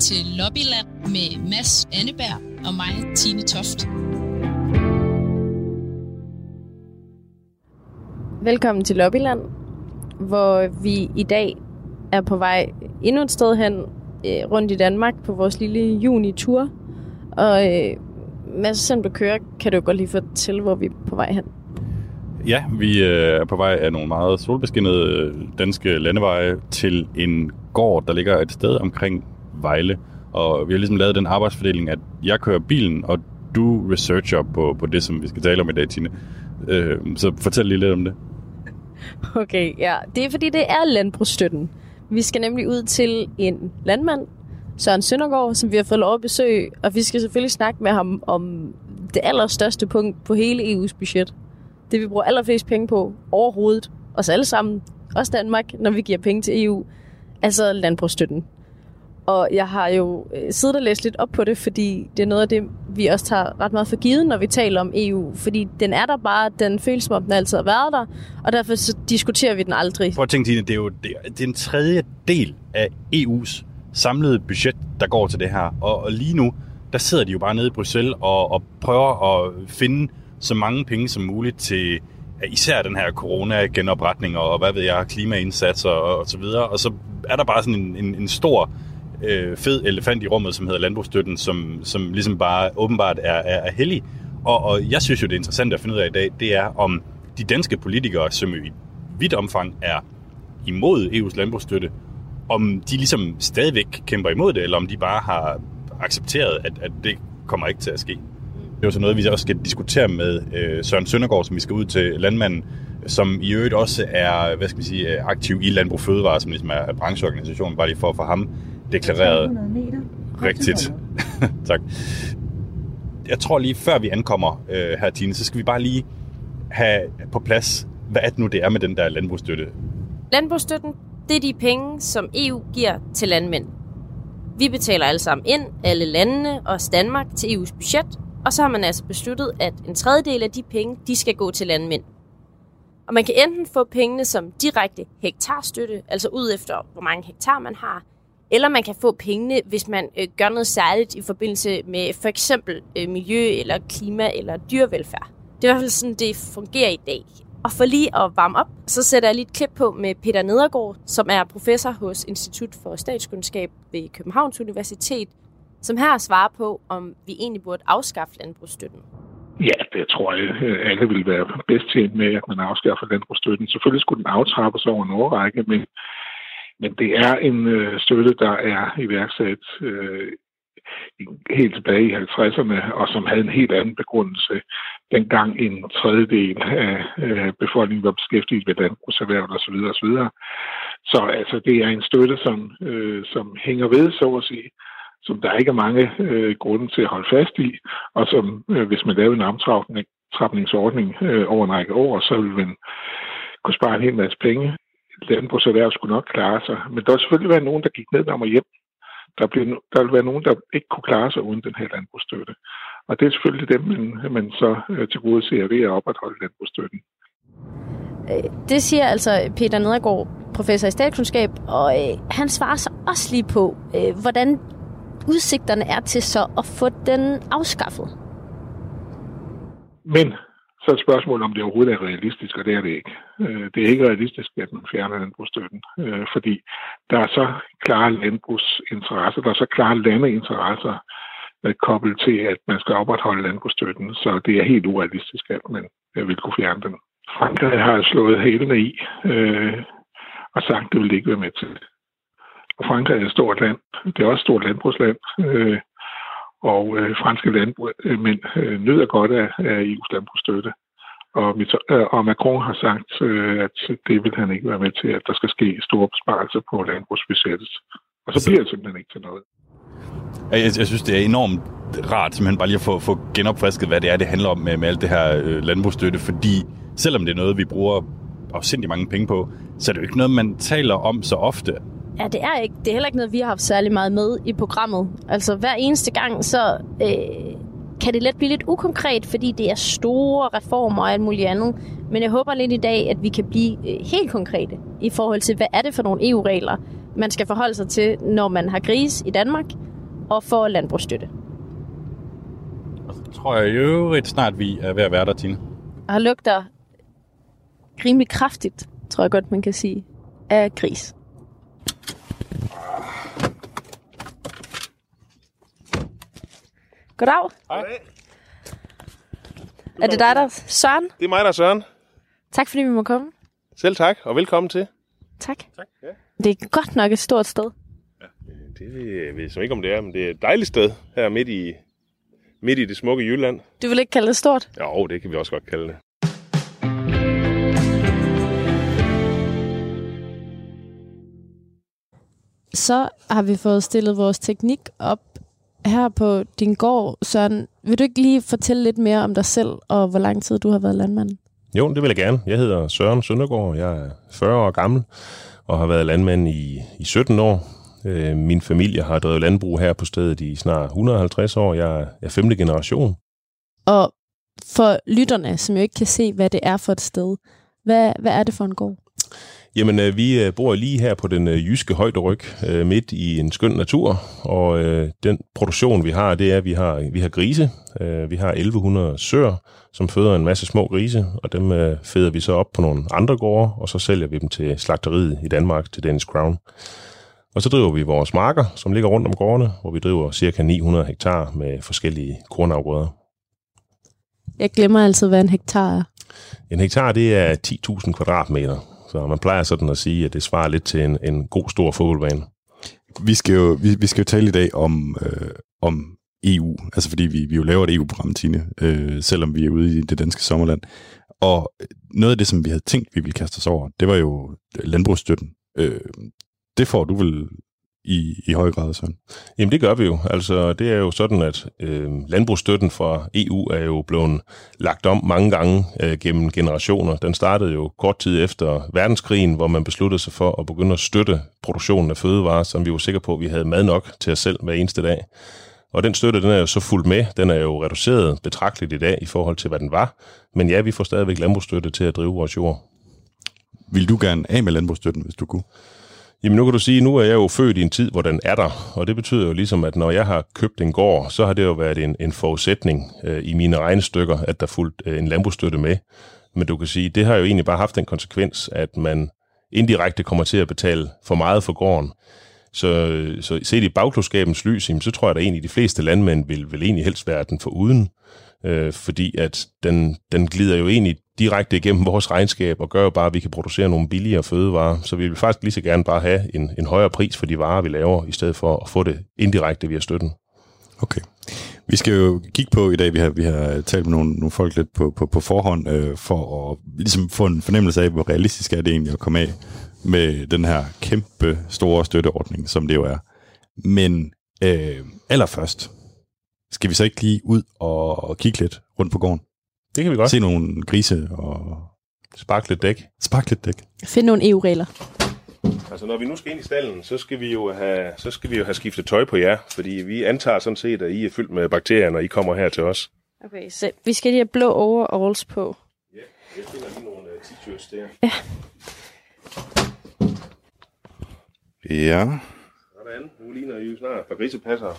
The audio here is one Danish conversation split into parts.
til Lobbyland med Mads Anneberg og mig, Tine Toft. Velkommen til Lobbyland, hvor vi i dag er på vej endnu et sted hen øh, rundt i Danmark på vores lille juni-tur. Og øh, Mads, selvom du kører, kan du godt lige fortælle, hvor vi er på vej hen. Ja, vi øh, er på vej af nogle meget solbeskinnede øh, danske landeveje til en gård, der ligger et sted omkring Vejle. Og vi har ligesom lavet den arbejdsfordeling, at jeg kører bilen, og du researcher på, på det, som vi skal tale om i dag, Tine. Øh, så fortæl lige lidt om det. Okay, ja. Det er fordi, det er landbrugsstøtten. Vi skal nemlig ud til en landmand, Søren Søndergaard, som vi har fået lov at besøge, og vi skal selvfølgelig snakke med ham om det allerstørste punkt på hele EU's budget. Det vi bruger allerflest penge på overhovedet, os alle sammen, også Danmark, når vi giver penge til EU, altså landbrugsstøtten. Og jeg har jo øh, siddet og læst lidt op på det, fordi det er noget af det, vi også tager ret meget for givet, når vi taler om EU. Fordi den er der bare, den føles som om den altid har været der, og derfor så diskuterer vi den aldrig. Prøv at tænke, Tine, det er jo det, det er en tredje del af EU's samlede budget, der går til det her. Og, og lige nu, der sidder de jo bare nede i Bruxelles og, og prøver at finde så mange penge som muligt til især den her corona-genopretning og, og hvad ved jeg, klimaindsatser og, og så videre. Og så er der bare sådan en, en, en stor øh, fed elefant i rummet, som hedder landbrugsstøtten, som, som ligesom bare åbenbart er, er, er hellig. Og, og jeg synes jo, det er interessant at finde ud af i dag, det er om de danske politikere, som i vidt omfang er imod EU's landbrugsstøtte, om de ligesom stadigvæk kæmper imod det, eller om de bare har accepteret, at, at det kommer ikke til at ske. Det er jo så noget, vi også skal diskutere med øh, Søren Søndergaard, som vi skal ud til landmanden, som i øvrigt også er hvad skal vi sige, øh, aktiv i Landbrug Fødevare, som ligesom er brancheorganisationen, bare lige for at få ham deklareret rigtigt. tak. Jeg tror lige før vi ankommer øh, her, Tine, så skal vi bare lige have på plads, hvad er det nu, det er med den der landbrugsstøtte? Landbrugsstøtten, det er de penge, som EU giver til landmænd. Vi betaler alle sammen ind, alle landene og Danmark til EU's budget, og så har man altså besluttet, at en tredjedel af de penge, de skal gå til landmænd. Og man kan enten få pengene som direkte hektarstøtte, altså ud efter hvor mange hektar man har, eller man kan få pengene, hvis man øh, gør noget særligt i forbindelse med for eksempel øh, miljø, eller klima, eller dyrevelfærd. Det er i hvert fald sådan, det fungerer i dag. Og for lige at varme op, så sætter jeg lige et klip på med Peter Nedergaard, som er professor hos Institut for Statskundskab ved Københavns Universitet, som her svarer på, om vi egentlig burde afskaffe landbrugsstøtten. Ja, det tror jeg, øh, alle vil være bedst tjent med, at man afskaffer landbrugsstøtten. Selvfølgelig skulle den aftrappes over en årrække, men, men det er en øh, støtte, der er iværksat øh, helt tilbage i 50'erne, og som havde en helt anden begrundelse. Dengang en tredjedel af øh, befolkningen var beskæftiget med landbrugserhvervet osv. osv. Så altså, det er en støtte, som, øh, som hænger ved, så at sige, som der ikke er mange øh, grunde til at holde fast i, og som, øh, hvis man laver en omtrapningsordning øh, over en række år, så vil man kunne spare en hel masse penge. Landbrugserhverv skulle nok klare sig, men der vil selvfølgelig være nogen, der gik ned om og hjem. Der, bliver, der vil være nogen, der ikke kunne klare sig uden den her landbrugsstøtte. Og det er selvfølgelig dem, man, man så øh, til gode ser ved at opretholde landbrugsstøtten. Øh, det siger altså Peter Nedergaard, professor i statskundskab, og øh, han svarer så også lige på, øh, hvordan udsigterne er til så at få den afskaffet. Men så er spørgsmålet, om det overhovedet er realistisk, og det er det ikke. Øh, det er ikke realistisk, at man fjerner landbrugsstøtten, øh, fordi der er så klare landbrugsinteresser, der er så klare landeinteresser øh, koblet til, at man skal opretholde landbrugsstøtten, så det er helt urealistisk, at man vil kunne fjerne den. Frankrig har slået hælene i øh, og sagt, at det vil ikke være med til. Og Frankrig er et stort land. Det er også et stort landbrugsland. Øh, og øh, franske landmænd øh, nyder godt af, af EU's landbrugsstøtte. Og, øh, og Macron har sagt, øh, at det vil han ikke være med til, at der skal ske store besparelser på landbrugsbudgettet. Og så bliver det simpelthen ikke til noget. Jeg, jeg synes, det er enormt rart simpelthen bare lige at få, få genopfrisket, hvad det er, det handler om med, med alt det her øh, landbrugsstøtte, fordi selvom det er noget, vi bruger afsindig mange penge på, så er det jo ikke noget, man taler om så ofte. Ja, det er ikke. Det er heller ikke noget, vi har haft særlig meget med i programmet. Altså hver eneste gang, så øh, kan det let blive lidt ukonkret, fordi det er store reformer og alt muligt andet. Men jeg håber lidt i dag, at vi kan blive øh, helt konkrete i forhold til, hvad er det for nogle EU-regler, man skal forholde sig til, når man har gris i Danmark, og får landbrugsstøtte. Og så tror jeg i øvrigt snart, vi er ved at være der, Tine. Og lugter rimelig kraftigt, tror jeg godt, man kan sige, af gris. Goddag. Hej. Er det dig, der er Søren? Det er mig, der er Søren. Tak fordi vi må komme. Selv tak, og velkommen til. Tak. Tak. Ja. Det er godt nok et stort sted. Det ved jeg så ikke, om det er, men det er et dejligt sted her midt i, midt i det smukke Jylland. Du vil ikke kalde det stort? Jo, det kan vi også godt kalde det. Så har vi fået stillet vores teknik op her på din gård. Søren, vil du ikke lige fortælle lidt mere om dig selv, og hvor lang tid du har været landmand? Jo, det vil jeg gerne. Jeg hedder Søren Søndergaard. Jeg er 40 år gammel og har været landmand i, i 17 år. Øh, min familie har drevet landbrug her på stedet i snart 150 år. Jeg er, femte generation. Og for lytterne, som jo ikke kan se, hvad det er for et sted, hvad, hvad er det for en gård? Jamen, øh, vi øh, bor lige her på den øh, jyske højderyg, øh, midt i en skøn natur, og øh, den produktion, vi har, det er, at vi har, vi har grise. Øh, vi har 1100 søer, som føder en masse små grise, og dem øh, føder vi så op på nogle andre gårde, og så sælger vi dem til slagteriet i Danmark, til Danish Crown. Og så driver vi vores marker, som ligger rundt om gårdene, hvor vi driver cirka 900 hektar med forskellige kornafgrøder. Jeg glemmer altid, hvad en hektar er. En hektar, det er 10.000 kvadratmeter, så man plejer sådan at sige, at det svarer lidt til en, en god stor fodboldbane. Vi skal jo, vi, vi skal jo tale i dag om, øh, om EU, altså fordi vi, vi jo laver et EU-program, Tine, øh, selvom vi er ude i det danske sommerland. Og noget af det, som vi havde tænkt, vi ville kaste os over, det var jo landbrugsstøtten. Øh, det får du vel i, i høj grad, sådan? Jamen det gør vi jo. Altså det er jo sådan, at øh, landbrugsstøtten fra EU er jo blevet lagt om mange gange øh, gennem generationer. Den startede jo kort tid efter verdenskrigen, hvor man besluttede sig for at begynde at støtte produktionen af fødevarer, som vi var sikre på, at vi havde mad nok til os selv hver eneste dag. Og den støtte, den er jo så fuldt med. Den er jo reduceret betragteligt i dag i forhold til, hvad den var. Men ja, vi får stadigvæk landbrugsstøtte til at drive vores jord. Vil du gerne af med landbrugsstøtten, hvis du kunne? Jamen nu kan du sige, nu er jeg jo født i en tid, hvor den er der, og det betyder jo ligesom, at når jeg har købt en gård, så har det jo været en, en forudsætning øh, i mine regnestykker, at der fulgt øh, en landbrugsstøtte med. Men du kan sige, det har jo egentlig bare haft den konsekvens, at man indirekte kommer til at betale for meget for gården. Så, så set i bagklodskabens lys, jamen, så tror jeg, da egentlig de fleste landmænd vil, vil egentlig helst være den for uden, øh, fordi at den, den glider jo egentlig direkte igennem vores regnskab og gør jo bare, at vi kan producere nogle billigere fødevarer. Så vi vil faktisk lige så gerne bare have en, en højere pris for de varer, vi laver, i stedet for at få det indirekte via støtten. Okay. Vi skal jo kigge på i dag, vi har, vi har talt med nogle, nogle folk lidt på, på, på forhånd, øh, for at ligesom få en fornemmelse af, hvor realistisk er det egentlig at komme af med den her kæmpe store støtteordning, som det jo er. Men øh, allerførst, skal vi så ikke lige ud og, kigge lidt rundt på gården? Det kan vi godt. Se nogle grise og Spark lidt dæk. spark lidt dæk. Find nogle EU-regler. Altså når vi nu skal ind i stallen, så skal vi jo have, så skal vi jo have skiftet tøj på jer, fordi vi antager sådan set, at I er fyldt med bakterier, når I kommer her til os. Okay, så vi skal lige have blå overalls på. Ja, jeg finder lige nogle uh, t-shirts der. Ja. Sådan, nu ligner I jo snart par grisepasser.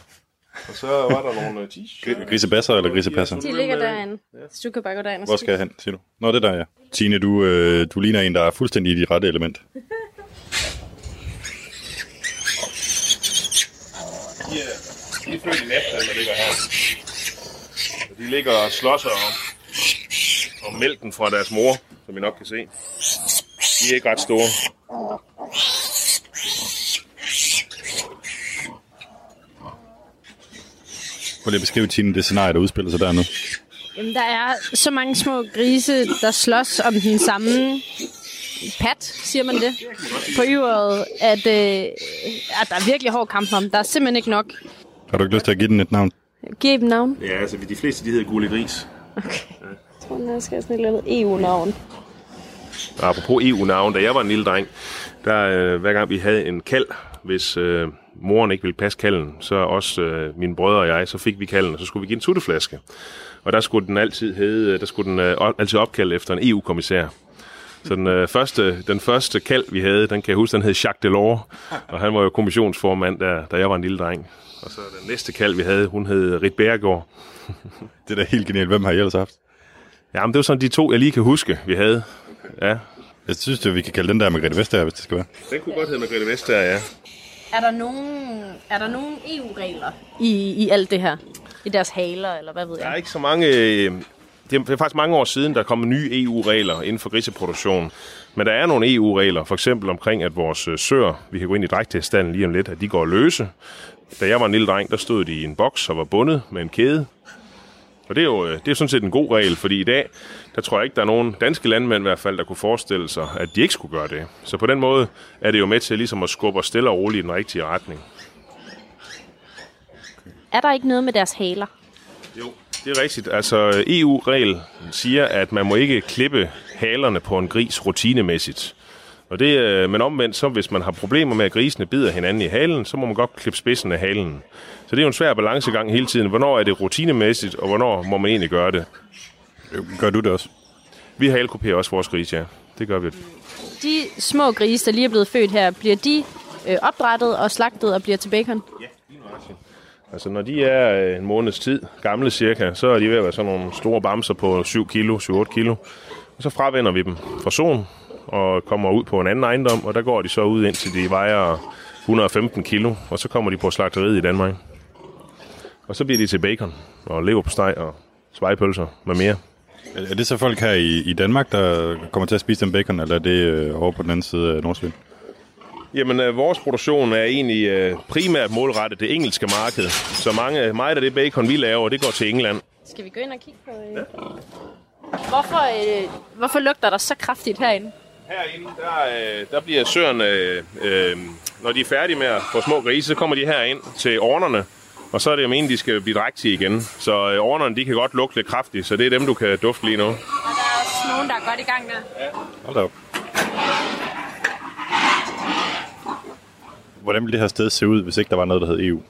Og så var der nogle uh, t-shirts. Grisebasser eller grisepasser? De ligger derinde. Så du kan bare gå derind og Hvor skal jeg hen, siger du? Nå, det er der, ja. Tine, du, øh, du ligner en, der er fuldstændig i dit rette element. De er, de er født i Nepal, der ligger her. Og de ligger og slås om, om mælken fra deres mor, som I nok kan se. De er ikke ret store. Prøv lige at beskrive, Tine, det scenarie, der udspiller sig der nu. Jamen, der er så mange små grise, der slås om den samme pat, siger man det, på yveret, at, øh, at der er virkelig hård kamp om. Der er simpelthen ikke nok. Har du ikke lyst til at give den et navn? Giv dem navn. Ja, altså de fleste de hedder gule gris. Jeg tror, den skal have sådan et eller andet EU-navn. Og apropos EU-navn, da jeg var en lille dreng, der øh, hver gang vi havde en kald, hvis øh, moren ikke ville passe kalden, så også øh, mine brødre og jeg, så fik vi kalden, og så skulle vi give en sutteflaske. Og der skulle den altid hedde, der skulle den øh, altid opkalde efter en EU-kommissær. Så den, øh, første, den første kald, vi havde, den kan jeg huske, den hed Jacques Delors, og han var jo kommissionsformand, da, da jeg var en lille dreng. Og så den næste kald, vi havde, hun hed Rit Bjergård. Det er da helt genialt. Hvem har I ellers haft? Jamen, det var sådan de to, jeg lige kan huske, vi havde. Ja, Jeg synes, at vi kan kalde den der Margrethe Vestager, hvis det skal være. den kunne godt hedde Margrethe Vestager, ja. Er der nogen, er der nogen EU-regler i, i alt det her? I deres haler, eller hvad ved Der er jeg? ikke så mange... øh, Det er faktisk mange år siden, der er kommet nye EU-regler inden for griseproduktion. Men der er nogle EU-regler, for eksempel omkring, at vores øh, søer, vi kan gå ind i drægtighedsstanden lige om lidt, at de går løse. Da jeg var en lille dreng, der stod de i en boks og var bundet med en kæde. Og det er jo, øh, det er sådan set en god regel, fordi i dag, der tror jeg ikke, der er nogen danske landmænd i hvert fald, der kunne forestille sig, at de ikke skulle gøre det. Så på den måde er det jo med til ligesom at skubbe os stille og roligt i den rigtige retning. Er der ikke noget med deres haler? Jo, det er rigtigt. Altså, EU-regel siger, at man må ikke klippe halerne på en gris rutinemæssigt. Og det, øh, men omvendt, så hvis man har problemer med, at grisene bider hinanden i halen, så må man godt klippe spidsen af halen. Så det er jo en svær balancegang hele tiden. Hvornår er det rutinemæssigt, og hvornår må man egentlig gøre det? Gør du det også? Vi halekuperer også vores gris, ja. Det gør vi. De små grise, der lige er blevet født her, bliver de øh, opdrettet og slagtet og bliver til bacon? Altså, når de er øh, en måneds tid gamle cirka, så er de ved at være sådan nogle store bamser på 7 kilo, 7-8 kilo. Og så fravender vi dem fra solen og kommer ud på en anden ejendom, og der går de så ud indtil de vejer 115 kilo, og så kommer de på slagteriet i Danmark. Og så bliver de til bacon og leverpostej og svejpølser med mere. Er det så folk her i, i Danmark, der kommer til at spise den bacon, eller er det øh, over på den anden side af Nordsøen? Jamen, øh, vores produktion er egentlig øh, primært målrettet det engelske marked. Så mange, meget af det bacon, vi laver, det går til England. Skal vi gå ind og kigge på... Øh... Hvorfor, øh, hvorfor lugter der så kraftigt herinde? Herinde, der, øh, der bliver søerne, øh, øh, når de er færdige med at få små grise, så kommer de herind til ornerne, og så er det jo meningen, de skal blive drægtige igen. Så øh, ornerne, de kan godt lugte lidt kraftigt, så det er dem, du kan dufte lige nu. Og der er også nogen, der er godt i gang der. Hold da op. Hvordan ville det her sted se ud, hvis ikke der var noget, der hed EU?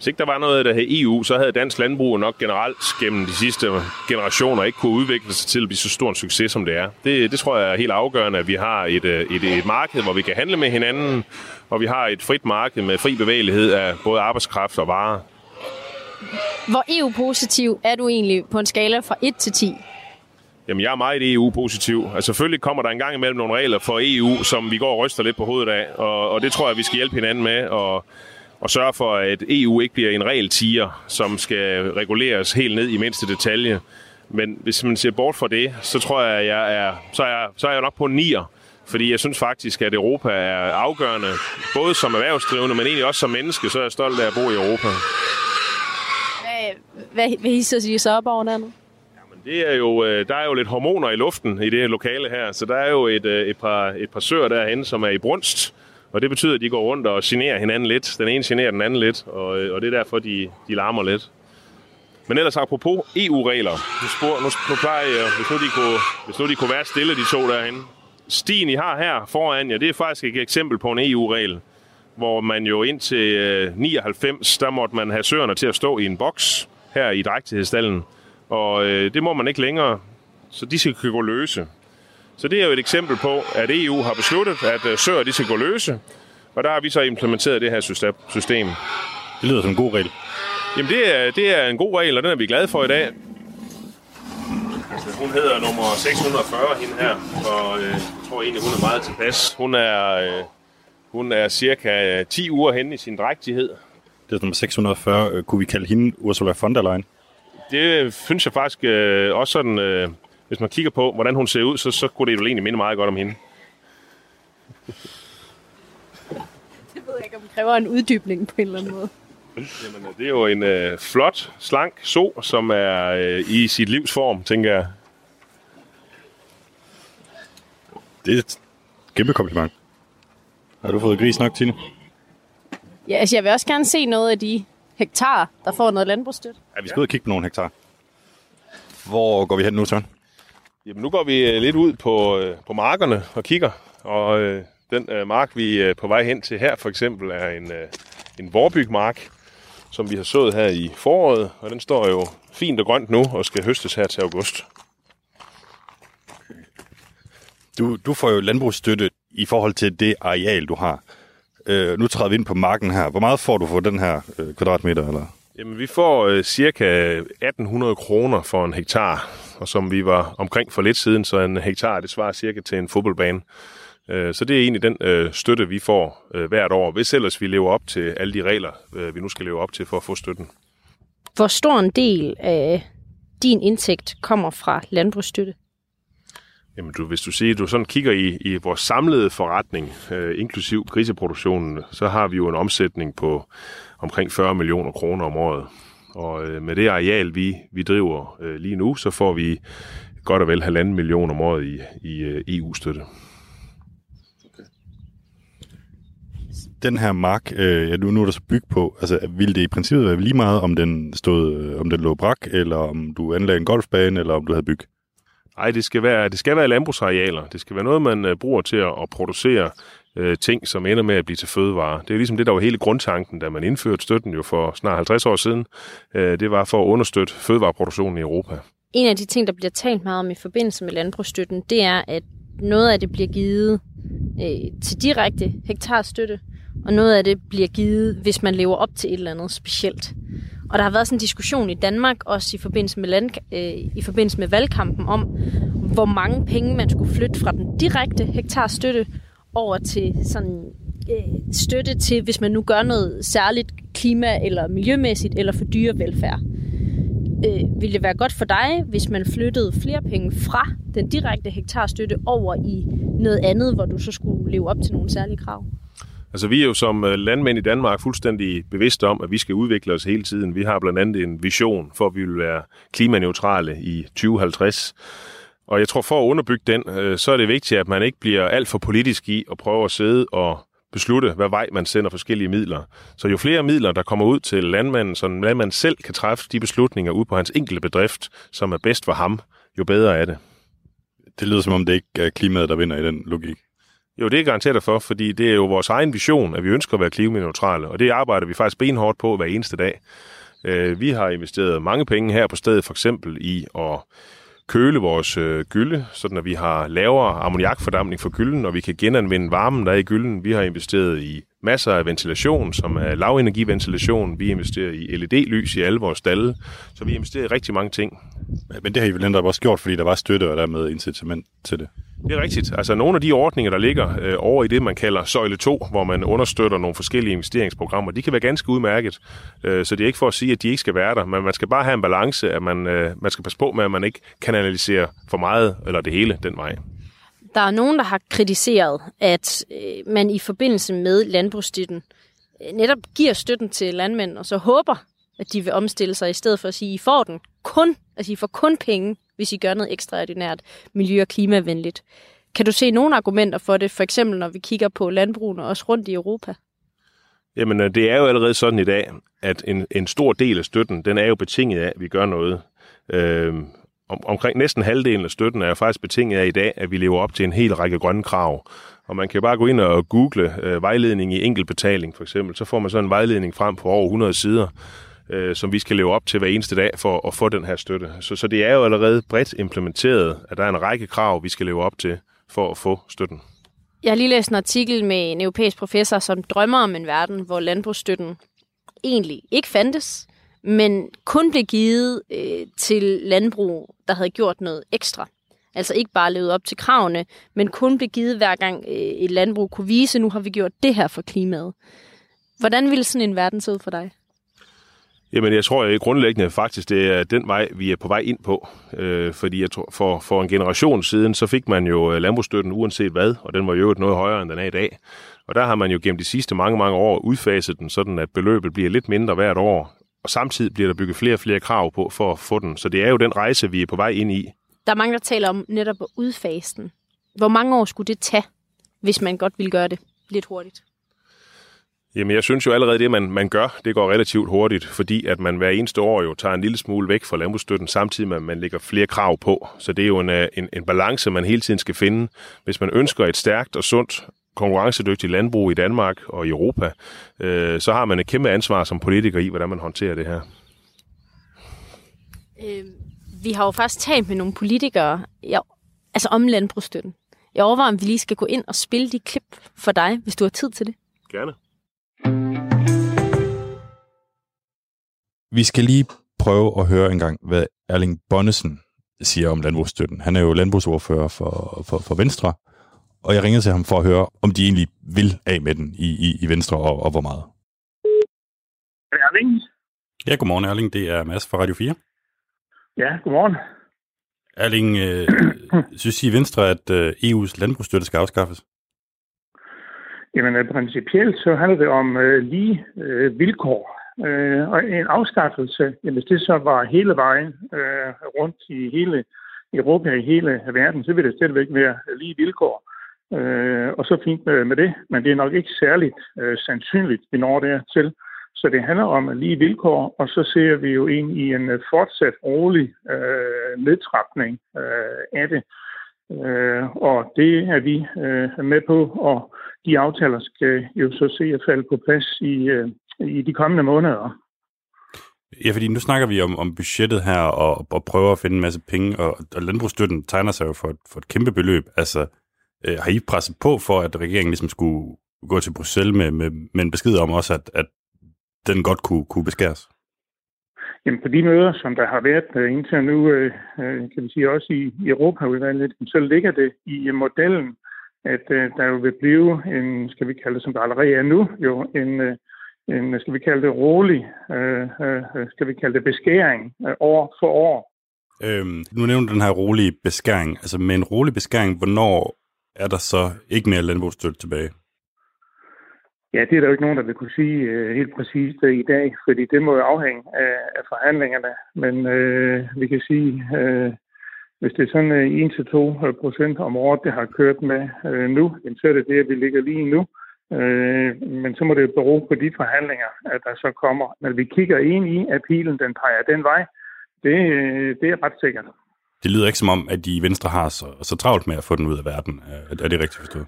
Hvis ikke der var noget, der hed EU, så havde dansk landbrug nok generelt gennem de sidste generationer ikke kunne udvikle sig til at blive så stor en succes, som det er. Det, det tror jeg er helt afgørende, at vi har et, øh, et, et marked, hvor vi kan handle med hinanden, og vi har et frit marked med fri bevægelighed af både arbejdskraft og varer. Hvor EU-positiv er du egentlig på en skala fra 1 til 10? Jamen, jeg er meget EU-positiv. Altså, selvfølgelig kommer der en gang imellem nogle regler for EU, som vi går og ryster lidt på hovedet af, og, og det tror jeg, vi skal hjælpe hinanden med, og, og sørge for, at EU ikke bliver en regeltiger, som skal reguleres helt ned i mindste detalje. Men hvis man ser bort fra det, så tror jeg, jeg er, så er, jeg, så er jeg nok på en nier. Fordi jeg synes faktisk, at Europa er afgørende, både som erhvervsdrivende, men egentlig også som menneske, så er jeg stolt af at bo i Europa. Hvad, hvad, hvad hisser de så op over andet? Det er jo, øh, der er jo lidt hormoner i luften i det her lokale her, så der er jo et, øh, et, par, et par søer derhen, som er i brunst, og det betyder, at de går rundt og generer hinanden lidt. Den ene generer den anden lidt, og, øh, og det er derfor, de, de larmer lidt. Men ellers apropos EU-regler, nu, spor, nu, nu plejer jeg, hvis nu, de kunne, hvis nu de kunne være stille, de to derhen. Stien, I har her foran jer, det er faktisk et eksempel på en EU-regel, hvor man jo indtil øh, 99, der måtte man have søerne til at stå i en boks her i drægtighedsstallen. Og øh, det må man ikke længere, så de skal kunne gå løse. Så det er jo et eksempel på, at EU har besluttet, at øh, søer de skal gå løse. Og der har vi så implementeret det her syste- system. Det lyder som en god regel. Jamen det er, det er en god regel, og den er vi glade for i dag. Hun hedder nummer 640, hende her, og øh, jeg tror egentlig, hun er meget tilpas. Hun er, øh, hun er cirka 10 uger henne i sin drægtighed. Det er nummer 640. Øh, Kunne vi kalde hende Ursula von der Leyen? Det synes jeg faktisk øh, også sådan, øh, hvis man kigger på, hvordan hun ser ud, så, så kunne det jo egentlig minde meget godt om hende. Det ved jeg ikke, om det kræver en uddybning på en eller anden måde. Jamen, det er jo en øh, flot, slank so, som er øh, i sit livs form, tænker jeg. Det er et kæmpe kompliment. Har du fået gris nok, Tine? Ja, altså jeg vil også gerne se noget af de hektar, der får noget landbrugsstøtte. Ja, vi skal ud og kigge på nogle hektar. Hvor går vi hen nu, Søren? Jamen, nu går vi øh, lidt ud på, øh, på markerne og kigger, og øh, den øh, mark, vi er på vej hen til her, for eksempel, er en, øh, en vorbygmark, som vi har sået her i foråret, og den står jo fint og grønt nu og skal høstes her til august. Du, du får jo landbrugsstøtte i forhold til det areal, du har. Øh, nu træder vi ind på marken her. Hvor meget får du for den her øh, kvadratmeter? Eller? Jamen, vi får øh, cirka 1800 kroner for en hektar, og som vi var omkring for lidt siden, så en hektar, det svarer cirka til en fodboldbane. Øh, så det er egentlig den øh, støtte, vi får øh, hvert år, hvis ellers vi lever op til alle de regler, øh, vi nu skal leve op til for at få støtten. Hvor stor en del af din indtægt kommer fra landbrugsstøtte? Jamen, du, hvis du siger, du sådan kigger i, i vores samlede forretning, øh, inklusiv griseproduktionen, så har vi jo en omsætning på omkring 40 millioner kroner om året. Og øh, med det areal, vi, vi driver øh, lige nu, så får vi godt og vel halvanden million om året i, i øh, EU-støtte. Den her mark, øh, ja, nu, nu er der så bygget på, altså ville det i princippet være lige meget, om den, stod, øh, om den lå brak, eller om du anlagde en golfbane, eller om du havde bygget? Nej, det skal være, det skal være landbrugsarealer. Det skal være noget, man øh, bruger til at, at producere øh, ting, som ender med at blive til fødevare. Det er ligesom det, der var hele grundtanken, da man indførte støtten jo for snart 50 år siden. Øh, det var for at understøtte fødevareproduktionen i Europa. En af de ting, der bliver talt meget om i forbindelse med landbrugsstøtten, det er, at noget af det bliver givet øh, til direkte hektarstøtte, og noget af det bliver givet, hvis man lever op til et eller andet specielt. Og der har været sådan en diskussion i Danmark, også i forbindelse med, land, øh, i forbindelse med valgkampen, om hvor mange penge man skulle flytte fra den direkte hektarstøtte over til sådan øh, støtte til, hvis man nu gør noget særligt klima- eller miljømæssigt, eller for dyrevelfærd. Øh, ville det være godt for dig, hvis man flyttede flere penge fra den direkte hektarstøtte over i noget andet, hvor du så skulle leve op til nogle særlige krav? Altså vi er jo som øh, landmænd i Danmark fuldstændig bevidste om, at vi skal udvikle os hele tiden. Vi har blandt andet en vision for, at vi vil være klimaneutrale i 2050. Og jeg tror, for at underbygge den, øh, så er det vigtigt, at man ikke bliver alt for politisk i at prøve at sidde og beslutte, hvad vej man sender forskellige midler. Så jo flere midler, der kommer ud til landmanden, så landmanden selv kan træffe de beslutninger ud på hans enkelte bedrift, som er bedst for ham, jo bedre er det. Det lyder som om, det ikke er klimaet, der vinder i den logik. Jo, det er garanteret for, fordi det er jo vores egen vision, at vi ønsker at være klimaneutrale, og det arbejder vi faktisk benhårdt på hver eneste dag. Øh, vi har investeret mange penge her på stedet, for eksempel i at køle vores øh, gylde, sådan at vi har lavere ammoniakfordamning for gylden, og vi kan genanvende varmen, der er i gylden. Vi har investeret i masser af ventilation, som er lavenergiventilation. Vi investerer i LED-lys i alle vores stalle, så vi investerer i rigtig mange ting. Men det har I vel ændret også gjort, fordi der var støtte og dermed incitament til det. Det er rigtigt. Altså nogle af de ordninger, der ligger øh, over i det, man kalder søjle 2, hvor man understøtter nogle forskellige investeringsprogrammer, de kan være ganske udmærket. Øh, så det er ikke for at sige, at de ikke skal være der, men man skal bare have en balance, at man, øh, man skal passe på med, at man ikke kanaliserer for meget eller det hele den vej. Der er nogen, der har kritiseret, at øh, man i forbindelse med landbrugsstøtten øh, netop giver støtten til landmænd, og så håber, at de vil omstille sig, i stedet for at sige, I får den kun, altså I får kun penge, hvis I gør noget ekstraordinært miljø- og klimavenligt. Kan du se nogle argumenter for det, for eksempel når vi kigger på landbrugene også rundt i Europa? Jamen, øh, det er jo allerede sådan i dag, at en, en stor del af støtten, den er jo betinget af, at vi gør noget. Øh, om, omkring næsten halvdelen af støtten er faktisk betinget af i dag, at vi lever op til en hel række grønne krav. Og man kan bare gå ind og google øh, vejledning i enkeltbetaling for eksempel, så får man sådan en vejledning frem på over 100 sider, øh, som vi skal leve op til hver eneste dag for at få den her støtte. Så, så det er jo allerede bredt implementeret, at der er en række krav, vi skal leve op til for at få støtten. Jeg har lige læst en artikel med en europæisk professor, som drømmer om en verden, hvor landbrugsstøtten egentlig ikke fandtes, men kun blev givet øh, til landbrug, der havde gjort noget ekstra. Altså ikke bare levet op til kravene, men kun blev givet hver gang øh, et landbrug kunne vise, nu har vi gjort det her for klimaet. Hvordan ville sådan en verden se ud for dig? Jamen, jeg tror jeg grundlæggende faktisk, det er den vej, vi er på vej ind på. Øh, fordi jeg tror, for, for en generation siden, så fik man jo øh, landbrugsstøtten uanset hvad, og den var jo noget højere, end den er i dag. Og der har man jo gennem de sidste mange, mange år udfaset den, sådan at beløbet bliver lidt mindre hvert år, og samtidig bliver der bygget flere og flere krav på for at få den. Så det er jo den rejse, vi er på vej ind i. Der er mange, der taler om netop at udfase den. Hvor mange år skulle det tage, hvis man godt ville gøre det lidt hurtigt? Jamen, jeg synes jo allerede, det man, man gør, det går relativt hurtigt, fordi at man hver eneste år jo tager en lille smule væk fra landbrugsstøtten, samtidig med, at man lægger flere krav på. Så det er jo en, øh, en, en balance, man hele tiden skal finde. Hvis man ønsker et stærkt og sundt konkurrencedygtigt landbrug i Danmark og i Europa, øh, så har man et kæmpe ansvar som politiker i, hvordan man håndterer det her. Øh, vi har jo faktisk talt med nogle politikere ja, altså om landbrugsstøtten. Jeg overvejer, om vi lige skal gå ind og spille de klip for dig, hvis du har tid til det. Gerne. Vi skal lige prøve at høre en gang, hvad Erling Bonnesen siger om landbrugsstøtten. Han er jo landbrugsordfører for, for, for Venstre, og jeg ringede til ham for at høre, om de egentlig vil af med den i, i, i Venstre, og, og hvor meget. Erling? Ja, godmorgen Erling. Det er Mads fra Radio 4. Ja, godmorgen. Erling, øh, synes I i Venstre, at øh, EU's landbrugsstøtte skal afskaffes? Jamen, øh, principielt så handler det om øh, lige øh, vilkår. Øh, og en afskaffelse, jamen, hvis det så var hele vejen øh, rundt i hele Europa, i hele verden, så ville det stadigvæk være lige vilkår. Øh, og så fint med, med det, men det er nok ikke særligt øh, sandsynligt, vi når dertil. Så det handler om lige vilkår, og så ser vi jo ind i en øh, fortsat rolig øh, nedtrapning øh, af det. Øh, og det er vi øh, med på, og de aftaler skal jo så se at falde på plads i, øh, i de kommende måneder. Ja, fordi nu snakker vi om, om budgettet her, og, og prøver at finde en masse penge, og, og landbrugsstøtten tegner sig jo for, for et kæmpe beløb. Altså, øh, har I presset på for, at regeringen ligesom skulle gå til Bruxelles med, med, med en besked om også, at, at den godt kunne, kunne beskæres? Jamen på de møder, som der har været uh, indtil nu, uh, kan vi sige også i, i Europaudvalget, så ligger det i modellen, at uh, der jo vil blive en, skal vi kalde det, som der allerede er nu, jo en, uh, en skal vi kalde det rolig, uh, uh, skal vi kalde det beskæring uh, år for år. Øhm, nu nævner du den her rolige beskæring. Altså med en rolig beskæring, hvornår er der så ikke mere landbrugsstøtte tilbage? Ja, det er der jo ikke nogen, der vil kunne sige uh, helt præcist uh, i dag, fordi det må jo afhænge af, af forhandlingerne. Men uh, vi kan sige, uh, hvis det er sådan uh, 1-2 procent om året, det har kørt med uh, nu, så er det det, vi ligger lige nu. Uh, men så må det jo bero på de forhandlinger, at der så kommer. Men vi kigger ind i, at pilen den peger den vej. Det, det er ret sikkert. Det lyder ikke som om, at de i Venstre har så, så travlt med at få den ud af verden. Er, er det rigtigt forstået?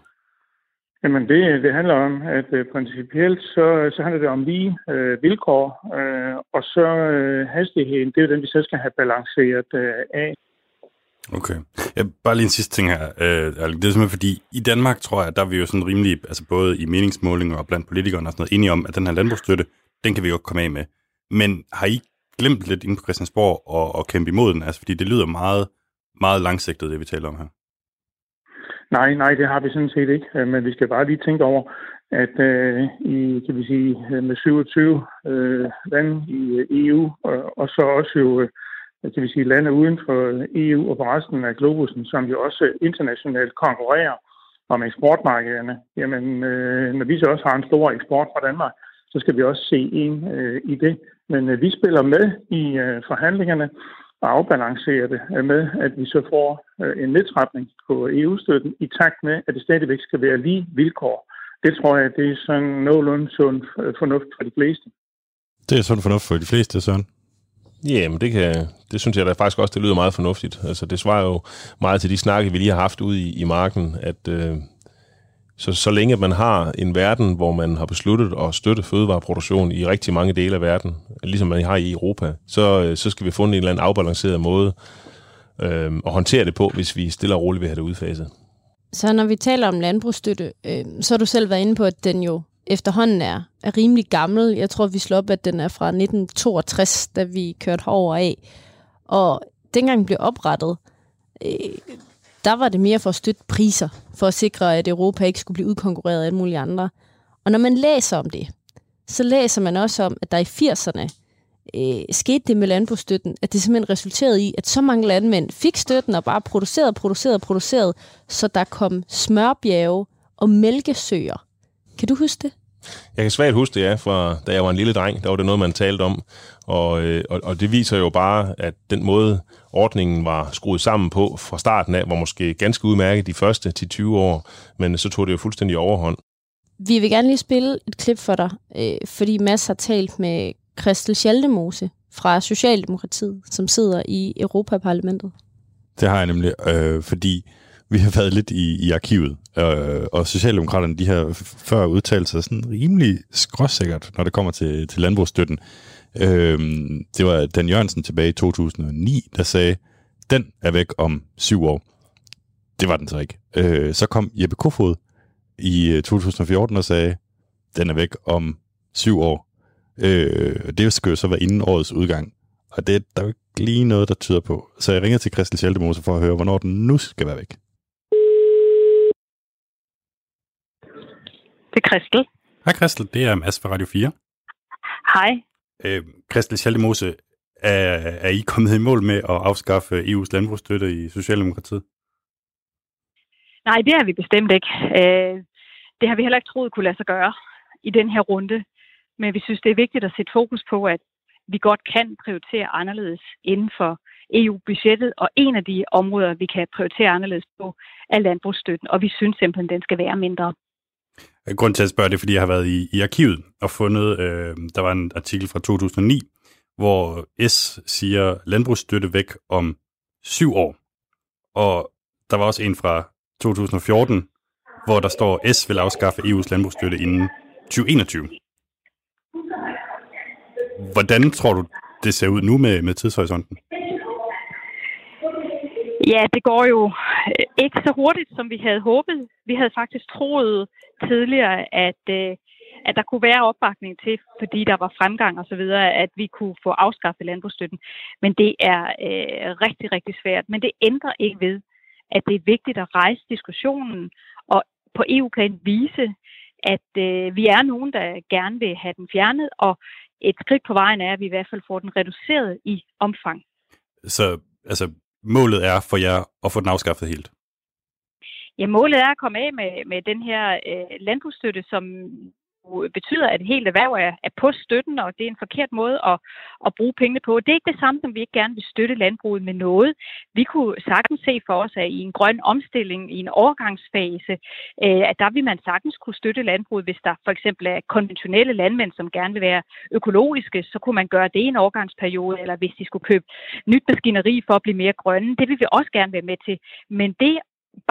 Jamen det, det handler om, at uh, principielt så, så handler det om lige uh, vilkår, uh, og så uh, hastigheden, det er jo den, vi så skal have balanceret uh, af. Okay. Ja, bare lige en sidste ting her. Øh, det er simpelthen fordi, i Danmark tror jeg, der er vi jo sådan rimelig, altså både i meningsmålinger og blandt politikerne og sådan noget, enige om, at den her landbrugsstøtte, den kan vi jo ikke komme af med. Men har I glemt lidt inde på Christiansborg og, og kæmpe imod den? Altså fordi det lyder meget, meget langsigtet, det vi taler om her. Nej, nej, det har vi sådan set ikke. Øh, men vi skal bare lige tænke over, at øh, i, kan vi sige, øh, med 27 øh, lande i øh, EU, og, og så også jo, øh, det vi sige, lande uden for EU og på resten af globusen, som jo også internationalt konkurrerer om eksportmarkederne. Jamen, øh, når vi så også har en stor eksport fra Danmark, så skal vi også se ind øh, i det. Men øh, vi spiller med i øh, forhandlingerne, og afbalancerer det øh, med, at vi så får øh, en nedtrapning på EU-støtten i takt med, at det stadigvæk skal være lige vilkår. Det tror jeg, det er sådan nogenlunde sund øh, fornuft for de fleste. Det er sund fornuft for de fleste, Søren. Ja, men det, kan, det synes jeg da faktisk også, det lyder meget fornuftigt. Altså, det svarer jo meget til de snakke, vi lige har haft ude i, i marken, at øh, så, så længe man har en verden, hvor man har besluttet at støtte fødevareproduktion i rigtig mange dele af verden, ligesom man har i Europa, så, øh, så skal vi finde en eller anden afbalanceret måde øh, at håndtere det på, hvis vi stille og roligt vil have det udfaset. Så når vi taler om landbrugsstøtte, øh, så har du selv været inde på, at den jo efterhånden er, er rimelig gammel. Jeg tror, vi slår op, at den er fra 1962, da vi kørte herover af. Og dengang den blev oprettet, øh, der var det mere for at støtte priser, for at sikre, at Europa ikke skulle blive udkonkurreret af alle mulige andre. Og når man læser om det, så læser man også om, at der i 80'erne øh, skete det med landbrugsstøtten, at det simpelthen resulterede i, at så mange landmænd fik støtten og bare producerede, producerede, producerede, så der kom smørbjerge og mælkesøer. Kan du huske det? Jeg kan svært huske det, ja, fra da jeg var en lille dreng, der var det noget, man talte om. Og, øh, og, og det viser jo bare, at den måde, ordningen var skruet sammen på fra starten af, var måske ganske udmærket de første til 20 år, men så tog det jo fuldstændig overhånd. Vi vil gerne lige spille et klip for dig, øh, fordi Mads har talt med Christel Schaldemose fra Socialdemokratiet, som sidder i Europaparlamentet. Det har jeg nemlig, øh, fordi vi har været lidt i, i arkivet, øh, og Socialdemokraterne de har før udtalt sig sådan rimelig skråsikkert, når det kommer til, til landbrugsstøtten. Øh, det var Dan Jørgensen tilbage i 2009, der sagde, den er væk om syv år. Det var den så ikke. Øh, så kom Jeppe Kofod i øh, 2014 og sagde, den er væk om syv år. Øh, det skal jo så være inden årets udgang. Og det der er jo ikke lige noget, der tyder på. Så jeg ringer til Christel Schaldemose for at høre, hvornår den nu skal være væk. Det er Christel. Hej Christel, det er Mads fra Radio 4. Hej. Øh, Christel Schaldemose, er, er I kommet i mål med at afskaffe EU's landbrugsstøtte i Socialdemokratiet? Nej, det er vi bestemt ikke. Øh, det har vi heller ikke troet kunne lade sig gøre i den her runde. Men vi synes, det er vigtigt at sætte fokus på, at vi godt kan prioritere anderledes inden for EU-budgettet, og en af de områder, vi kan prioritere anderledes på, er landbrugsstøtten, og vi synes simpelthen, den skal være mindre. Øh, Grunden til at spørge det, er, fordi jeg har været i, i arkivet og fundet, øh, der var en artikel fra 2009, hvor S siger landbrugsstøtte væk om syv år. Og der var også en fra 2014, hvor der står, S vil afskaffe EU's landbrugsstøtte inden 2021. Hvordan tror du, det ser ud nu med, med tidshorisonten? Ja, det går jo øh, ikke så hurtigt, som vi havde håbet. Vi havde faktisk troet tidligere, at, øh, at der kunne være opbakning til, fordi der var fremgang og så videre, at vi kunne få afskaffet landbrugsstøtten. Men det er øh, rigtig, rigtig svært. Men det ændrer ikke ved, at det er vigtigt at rejse diskussionen og på EU-plan vise, at øh, vi er nogen, der gerne vil have den fjernet, og et skridt på vejen er, at vi i hvert fald får den reduceret i omfang. Så altså, målet er for jer at få den afskaffet helt? Ja, målet er at komme af med, med den her øh, landbrugsstøtte, som betyder, at et helt erhverv er, er på støtten, og det er en forkert måde at, at bruge pengene på. Det er ikke det samme, som vi ikke gerne vil støtte landbruget med noget. Vi kunne sagtens se for os, at i en grøn omstilling, i en overgangsfase, øh, at der vil man sagtens kunne støtte landbruget, hvis der for eksempel er konventionelle landmænd, som gerne vil være økologiske, så kunne man gøre det i en overgangsperiode, eller hvis de skulle købe nyt maskineri for at blive mere grønne. Det vil vi også gerne være med til. Men det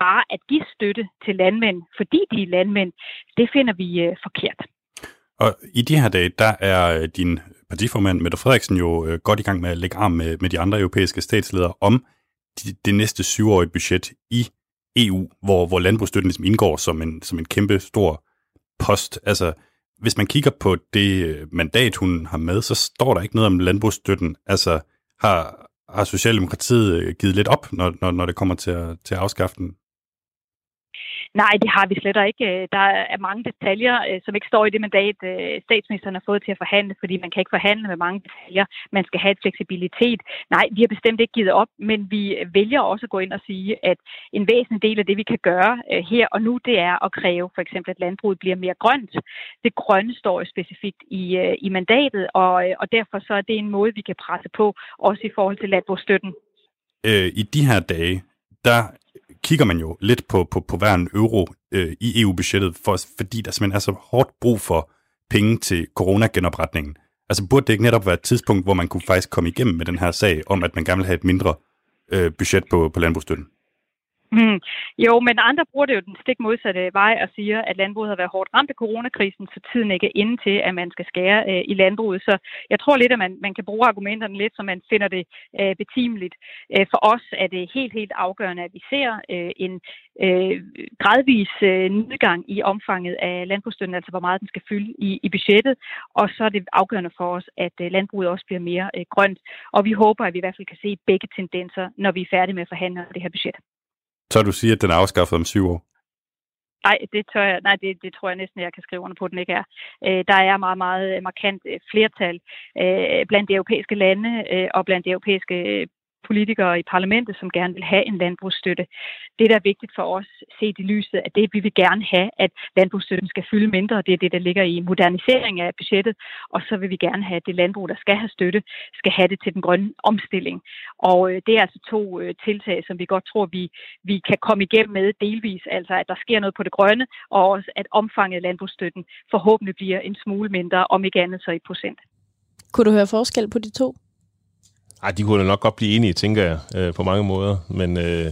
bare at give støtte til landmænd, fordi de er landmænd, det finder vi øh, forkert. Og i de her dage, der er øh, din partiformand, Mette Frederiksen, jo øh, godt i gang med at lægge arm med, med de andre europæiske statsledere om de, det næste syvårige budget i EU, hvor, hvor landbrugsstøtten ligesom indgår som en, som en kæmpe stor post. Altså, hvis man kigger på det øh, mandat, hun har med, så står der ikke noget om landbrugsstøtten. Altså, har, har Socialdemokratiet øh, givet lidt op, når, når, når det kommer til at, til at afskaffe den? Nej, det har vi slet ikke. Øh, der er mange detaljer, øh, som ikke står i det mandat, øh, statsministeren har fået til at forhandle, fordi man kan ikke forhandle med mange detaljer. Man skal have et fleksibilitet. Nej, vi har bestemt ikke givet op, men vi vælger også at gå ind og sige, at en væsentlig del af det, vi kan gøre her og nu, det er at kræve for eksempel, at landbruget bliver mere grønt. Det grønne står jo specifikt i, i mandatet, og, og derfor så er det en måde, vi kan presse på, også i forhold til landbrugsstøtten. Øh, I de her dage, der kigger man jo lidt på, på, på hver en euro øh, i EU-budgettet, for, fordi der simpelthen er så hårdt brug for penge til coronagenopretningen. Altså burde det ikke netop være et tidspunkt, hvor man kunne faktisk komme igennem med den her sag om, at man gerne vil have et mindre øh, budget på, på landbrugsstøtten? Mm. Jo, men andre bruger det jo den stik modsatte vej og siger, at landbruget har været hårdt ramt af coronakrisen, så tiden ikke er inde til, at man skal skære øh, i landbruget. Så jeg tror lidt, at man, man kan bruge argumenterne lidt, så man finder det øh, betimeligt. Øh, for os er det helt, helt afgørende, at vi ser øh, en øh, gradvis øh, nedgang i omfanget af landbrugsstøtten, altså hvor meget den skal fylde i, i budgettet. Og så er det afgørende for os, at øh, landbruget også bliver mere øh, grønt. Og vi håber, at vi i hvert fald kan se begge tendenser, når vi er færdige med at forhandle det her budget. Så du siger, at den er afskaffet om syv år? Nej, det, tør jeg, nej det, det tror jeg næsten, jeg kan skrive under på, at den ikke er. Øh, der er meget, meget markant øh, flertal øh, blandt de europæiske lande øh, og blandt de europæiske politikere i parlamentet, som gerne vil have en landbrugsstøtte. Det, der er vigtigt for os, set i lyset at det, vi vil gerne have, at landbrugsstøtten skal fylde mindre, det er det, der ligger i modernisering af budgettet, og så vil vi gerne have, at det landbrug, der skal have støtte, skal have det til den grønne omstilling. Og øh, det er altså to øh, tiltag, som vi godt tror, vi, vi kan komme igennem med delvis, altså at der sker noget på det grønne, og også at omfanget af landbrugsstøtten forhåbentlig bliver en smule mindre, om ikke andet så i procent. Kunne du høre forskel på de to? Ej, de kunne nok godt blive enige, tænker jeg, øh, på mange måder. Men øh,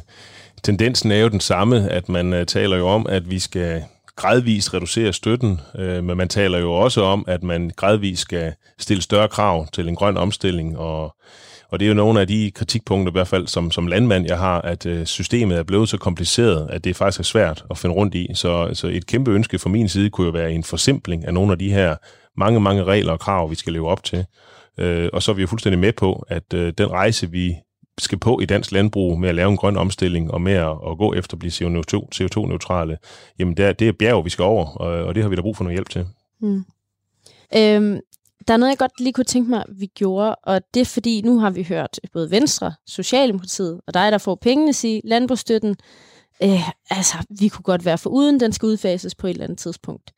tendensen er jo den samme, at man øh, taler jo om, at vi skal gradvist reducere støtten, øh, men man taler jo også om, at man gradvist skal stille større krav til en grøn omstilling, og, Og det er jo nogle af de kritikpunkter, i hvert fald som, som landmand, jeg har, at øh, systemet er blevet så kompliceret, at det faktisk er svært at finde rundt i. Så, så et kæmpe ønske fra min side kunne jo være en forsimpling af nogle af de her mange, mange regler og krav, vi skal leve op til. Øh, og så er vi jo fuldstændig med på, at øh, den rejse, vi skal på i dansk landbrug med at lave en grøn omstilling og med at, at gå efter at blive CO2-neutrale, jamen det er, det er bjerg, vi skal over, og, og det har vi da brug for noget hjælp til. Mm. Øhm, der er noget, jeg godt lige kunne tænke mig, vi gjorde, og det er fordi, nu har vi hørt både Venstre, Socialdemokratiet og dig, der får pengene, sige, landbrugsstøtten, øh, altså, vi kunne godt være for uden, den skal udfases på et eller andet tidspunkt.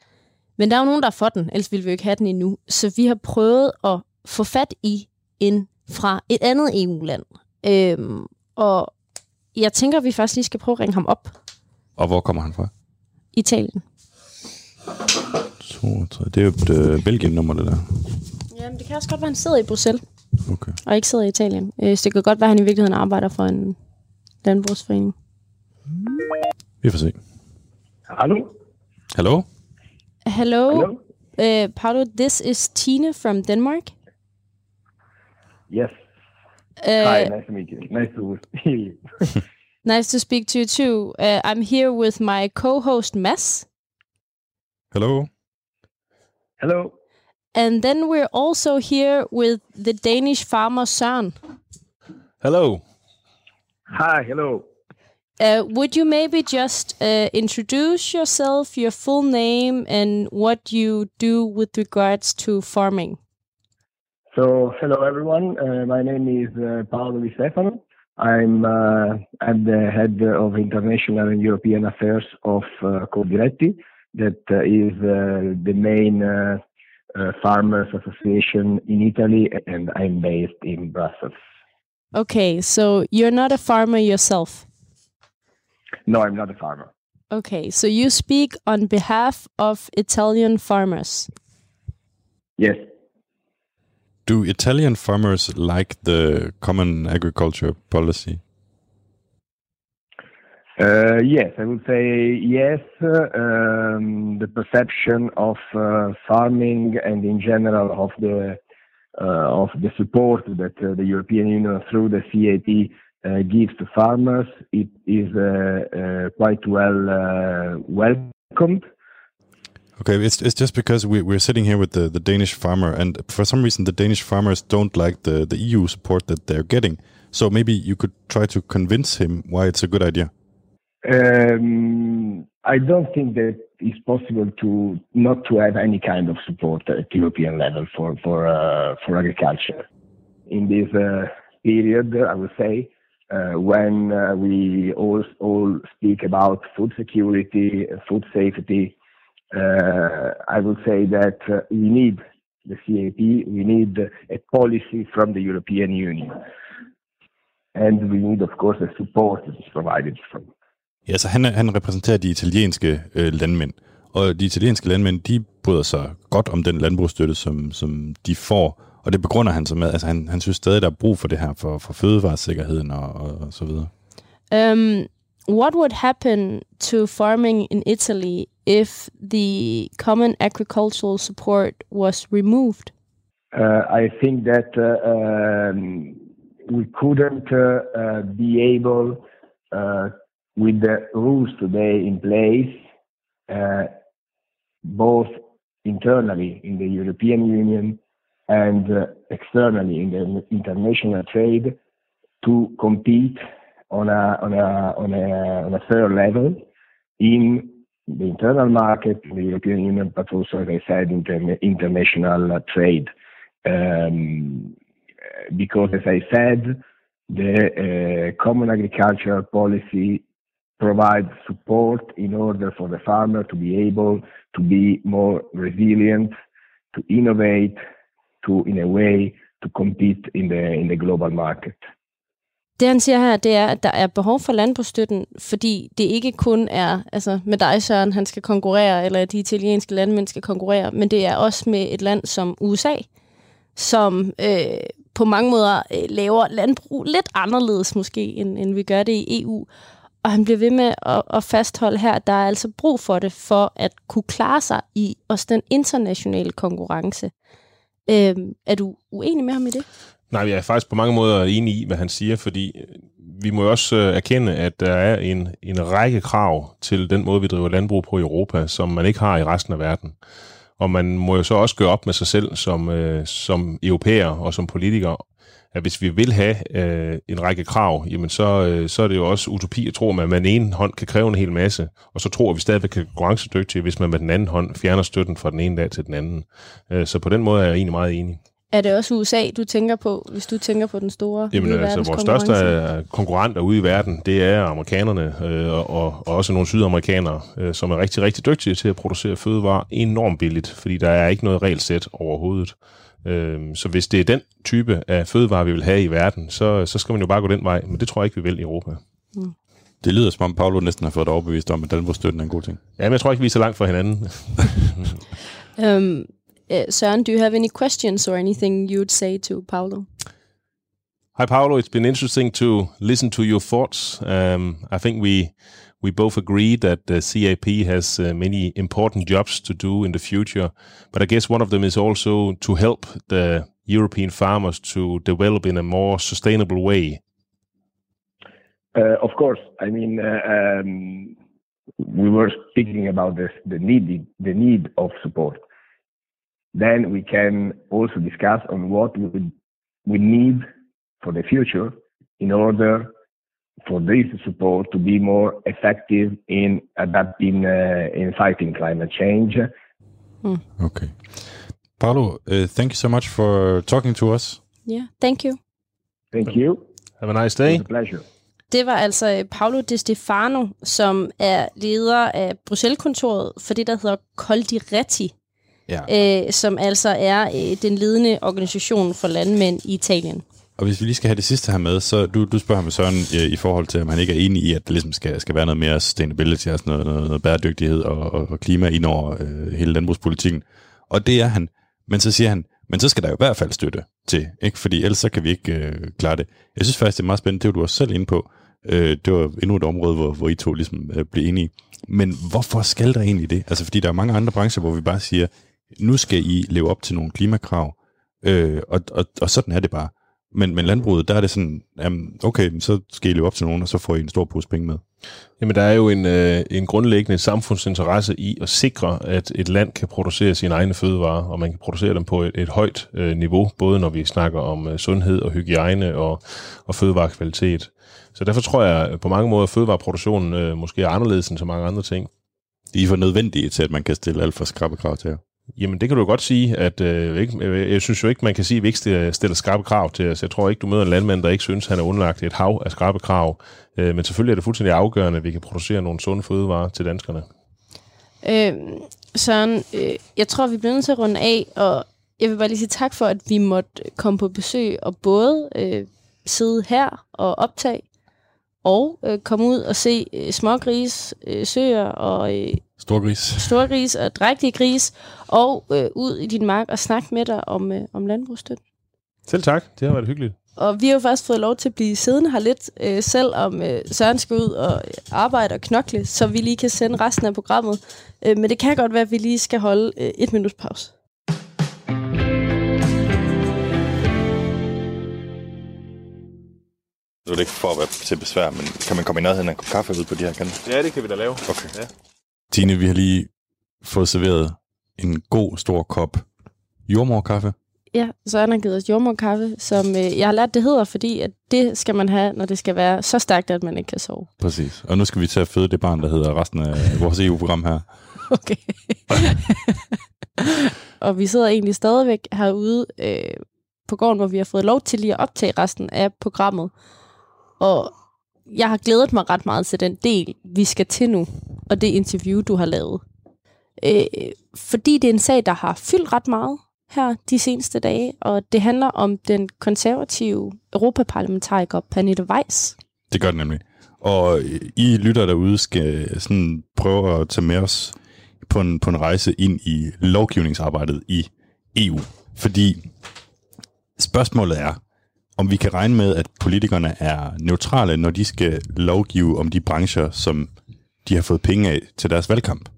Men der er jo nogen, der er for den, ellers ville vi jo ikke have den endnu. Så vi har prøvet at få fat i en fra et andet EU-land. Øhm, og jeg tænker, at vi først lige skal prøve at ringe ham op. Og hvor kommer han fra? Italien. 32. Det er jo et øh, Belgien-nummer, det der. Jamen, det kan også godt være, at han sidder i Bruxelles, Okay. og ikke sidder i Italien. Øh, så det kan godt være, at han i virkeligheden arbejder for en landbrugsforening. Vi får se. Hallo? Hallo? Hello, Hello? Uh, Paolo. This is Tina from Denmark. Yes. Uh, Hi, nice to meet you. Nice to hear you. Nice to speak to you too. Uh, I'm here with my co-host Mads, Hello. Hello. and then we're also here with the Danish farmer Søren. Hello. Hi, hello. Uh, would you maybe just uh, introduce yourself, your full name, and what you do with regards to farming? So, hello everyone. Uh, my name is uh, Paolo Di Stefano. I'm uh, at the head of international and European affairs of uh, Coldiretti, that uh, is uh, the main uh, uh, farmers association in Italy, and I'm based in Brussels. Okay, so you're not a farmer yourself. No, I'm not a farmer. Okay, so you speak on behalf of Italian farmers. Yes, Do Italian farmers like the common agriculture policy? Uh, yes, I would say yes. Um, the perception of uh, farming and in general of the uh, of the support that uh, the European Union through the CAP uh, gives to farmers it is uh, quite well welcomed. Okay, it's, it's just because we, we're sitting here with the, the Danish farmer, and for some reason, the Danish farmers don't like the, the EU support that they're getting. So maybe you could try to convince him why it's a good idea. Um, I don't think that it's possible to not to have any kind of support at European level for for uh, for agriculture in this uh, period. I would say uh, when uh, we all all speak about food security, food safety. Uh, I would say that uh, we need the CAP. We need a policy from the European Union, and we need, of course, the support that is provided from Ja, så han, han repræsenterer de italienske øh, landmænd, og de italienske landmænd, de bryder sig godt om den landbrugsstøtte, som, som de får, og det begrunder han så med, altså han, han synes stadig, der er brug for det her, for, for fødevaresikkerheden og, og, og så videre. Um, what would happen to farming in Italy if the common agricultural support was removed? Uh, I think that uh, um, we couldn't uh, uh, be able, uh, with the rules today in place, uh, both internally in the European Union and externally in the international trade, to compete on a on a on a on a fair level in the internal market, in the European Union, but also, as I said, in the international trade. Um, because, as I said, the uh, common agricultural policy provides support in order for the farmer to be able to be more resilient, to innovate, to, in a way, to compete in the in the global market. Det han siger her, det er, at der er behov for landbrugsstøtten, fordi det ikke kun er altså med dig, Søren, han skal konkurrere, eller de italienske landmænd skal konkurrere, men det er også med et land som USA, som øh, på mange måder øh, laver landbrug lidt anderledes måske, end, end vi gør det i EU. Og han bliver ved med at, at fastholde her, at der er altså brug for det, for at kunne klare sig i også den internationale konkurrence. Øh, er du uenig med ham i det? Nej, jeg er faktisk på mange måder enig i, hvad han siger, fordi øh, vi må jo også øh, erkende, at der er en, en række krav til den måde, vi driver landbrug på i Europa, som man ikke har i resten af verden. Og man må jo så også gøre op med sig selv som, øh, som europæer og som politikere, at hvis vi vil have øh, en række krav, jamen så, øh, så er det jo også utopi at tro, at man med den ene hånd kan kræve en hel masse, og så tror vi stadigvæk kan konkurrencedygtige, hvis man med den anden hånd fjerner støtten fra den ene dag til den anden. Øh, så på den måde er jeg egentlig meget enig. Er det også USA, du tænker på, hvis du tænker på den store Jamen altså, vores største øh, konkurrenter ude i verden, det er amerikanerne, øh, og, og også nogle sydamerikanere, øh, som er rigtig, rigtig dygtige til at producere fødevarer enormt billigt, fordi der er ikke noget regelsæt overhovedet. Øh, så hvis det er den type af fødevarer, vi vil have i verden, så, så skal man jo bare gå den vej, men det tror jeg ikke, vi vil i Europa. Mm. Det lyder som om Paolo næsten har fået det overbevist om, at Danbrugsstøtten er en god ting. Ja, men jeg tror ikke, vi er så langt fra hinanden. um, Uh, Søren, do you have any questions or anything you would say to Paolo? Hi, Paolo. It's been interesting to listen to your thoughts. Um, I think we we both agree that the CAP has uh, many important jobs to do in the future, but I guess one of them is also to help the European farmers to develop in a more sustainable way. Uh, of course, I mean uh, um, we were speaking about this, the need the need of support. Then we can also discuss on what we, we need for the future in order for this support to be more effective in adapting, uh, in fighting climate change. Hmm. Okay. Paolo, uh, thank you so much for talking to us. Yeah, thank you. Thank you. Have a nice day. It was a pleasure. Det var altså øh, Paolo De Stefano, som er leder af Bruxelles-kontoret for det, der hedder Coldiretti, ja. øh, som altså er øh, den ledende organisation for landmænd i Italien. Og hvis vi lige skal have det sidste her med, så du, du spørger med Søren i, i forhold til, om han ikke er enig i, at det ligesom skal, skal være noget mere sustainability, altså noget, noget, noget bæredygtighed og, og, og klima ind over øh, hele landbrugspolitikken. Og det er han. Men så siger han, men så skal der jo i hvert fald støtte til, ikke? fordi ellers så kan vi ikke øh, klare det. Jeg synes faktisk, det er meget spændende, det var du også selv inde på. Øh, det var endnu et område, hvor, hvor I to ligesom øh, blev enige. Men hvorfor skal der egentlig det? Altså fordi der er mange andre brancher, hvor vi bare siger, nu skal I leve op til nogle klimakrav, øh, og, og, og sådan er det bare. Men, men landbruget, der er det sådan, jamen, okay, så skal I leve op til nogen, og så får I en stor pose penge med. Jamen, der er jo en, øh, en grundlæggende samfundsinteresse i at sikre, at et land kan producere sine egne fødevarer, og man kan producere dem på et, et højt øh, niveau, både når vi snakker om øh, sundhed og hygiejne og, og fødevarekvalitet. Så derfor tror jeg at på mange måder, at fødevareproduktionen øh, måske er anderledes end så mange andre ting. De er for nødvendige til, at man kan stille alt for skrabe krav til jer. Jamen, det kan du godt sige, at øh, ikke, øh, jeg synes jo ikke, man kan sige, at vi ikke stiller skarpe krav til os. Jeg tror ikke, du møder en landmand, der ikke synes, han er underlagt et hav af skarpe krav. Øh, men selvfølgelig er det fuldstændig afgørende, at vi kan producere nogle sunde fødevarer til danskerne. Øh, Søren, øh, jeg tror, vi bliver nødt til at runde af, og jeg vil bare lige sige tak for, at vi måtte komme på besøg og både øh, sidde her og optage, og øh, komme ud og se øh, smågris, øh, søer og øh, Storgris. Storgris og drægtige gris, og øh, ud i din mark og snakke med dig om, øh, om landbrugsstøtten. Selv tak, det har været hyggeligt. Og vi har jo faktisk fået lov til at blive siddende her lidt, øh, selvom øh, Søren skal ud og arbejde og knokle, så vi lige kan sende resten af programmet. Øh, men det kan godt være, at vi lige skal holde øh, et minut pause. Det er ikke for at være til besvær, men kan man komme i nærheden af en kop kaffe ud på de her kanter? Ja, det kan vi da lave. Okay. Ja. Tine, vi har lige fået serveret en god, stor kop jordmorkaffe. Ja, så har han givet os jordmorkaffe, som øh, jeg har lært, det hedder, fordi at det skal man have, når det skal være så stærkt, at man ikke kan sove. Præcis. Og nu skal vi til at føde det barn, der hedder resten af vores EU-program her. Okay. og vi sidder egentlig stadigvæk herude øh, på gården, hvor vi har fået lov til lige at optage resten af programmet. Og jeg har glædet mig ret meget til den del, vi skal til nu, og det interview, du har lavet. Øh, fordi det er en sag, der har fyldt ret meget her de seneste dage, og det handler om den konservative europaparlamentariker Pernille Weiss. Det gør det nemlig. Og I lytter derude skal sådan prøve at tage med os på en, på en rejse ind i lovgivningsarbejdet i EU. Fordi spørgsmålet er, om vi kan regne med, at politikerne er neutrale, når de skal lovgive om de brancher, som de har fået penge af til deres valgkamp.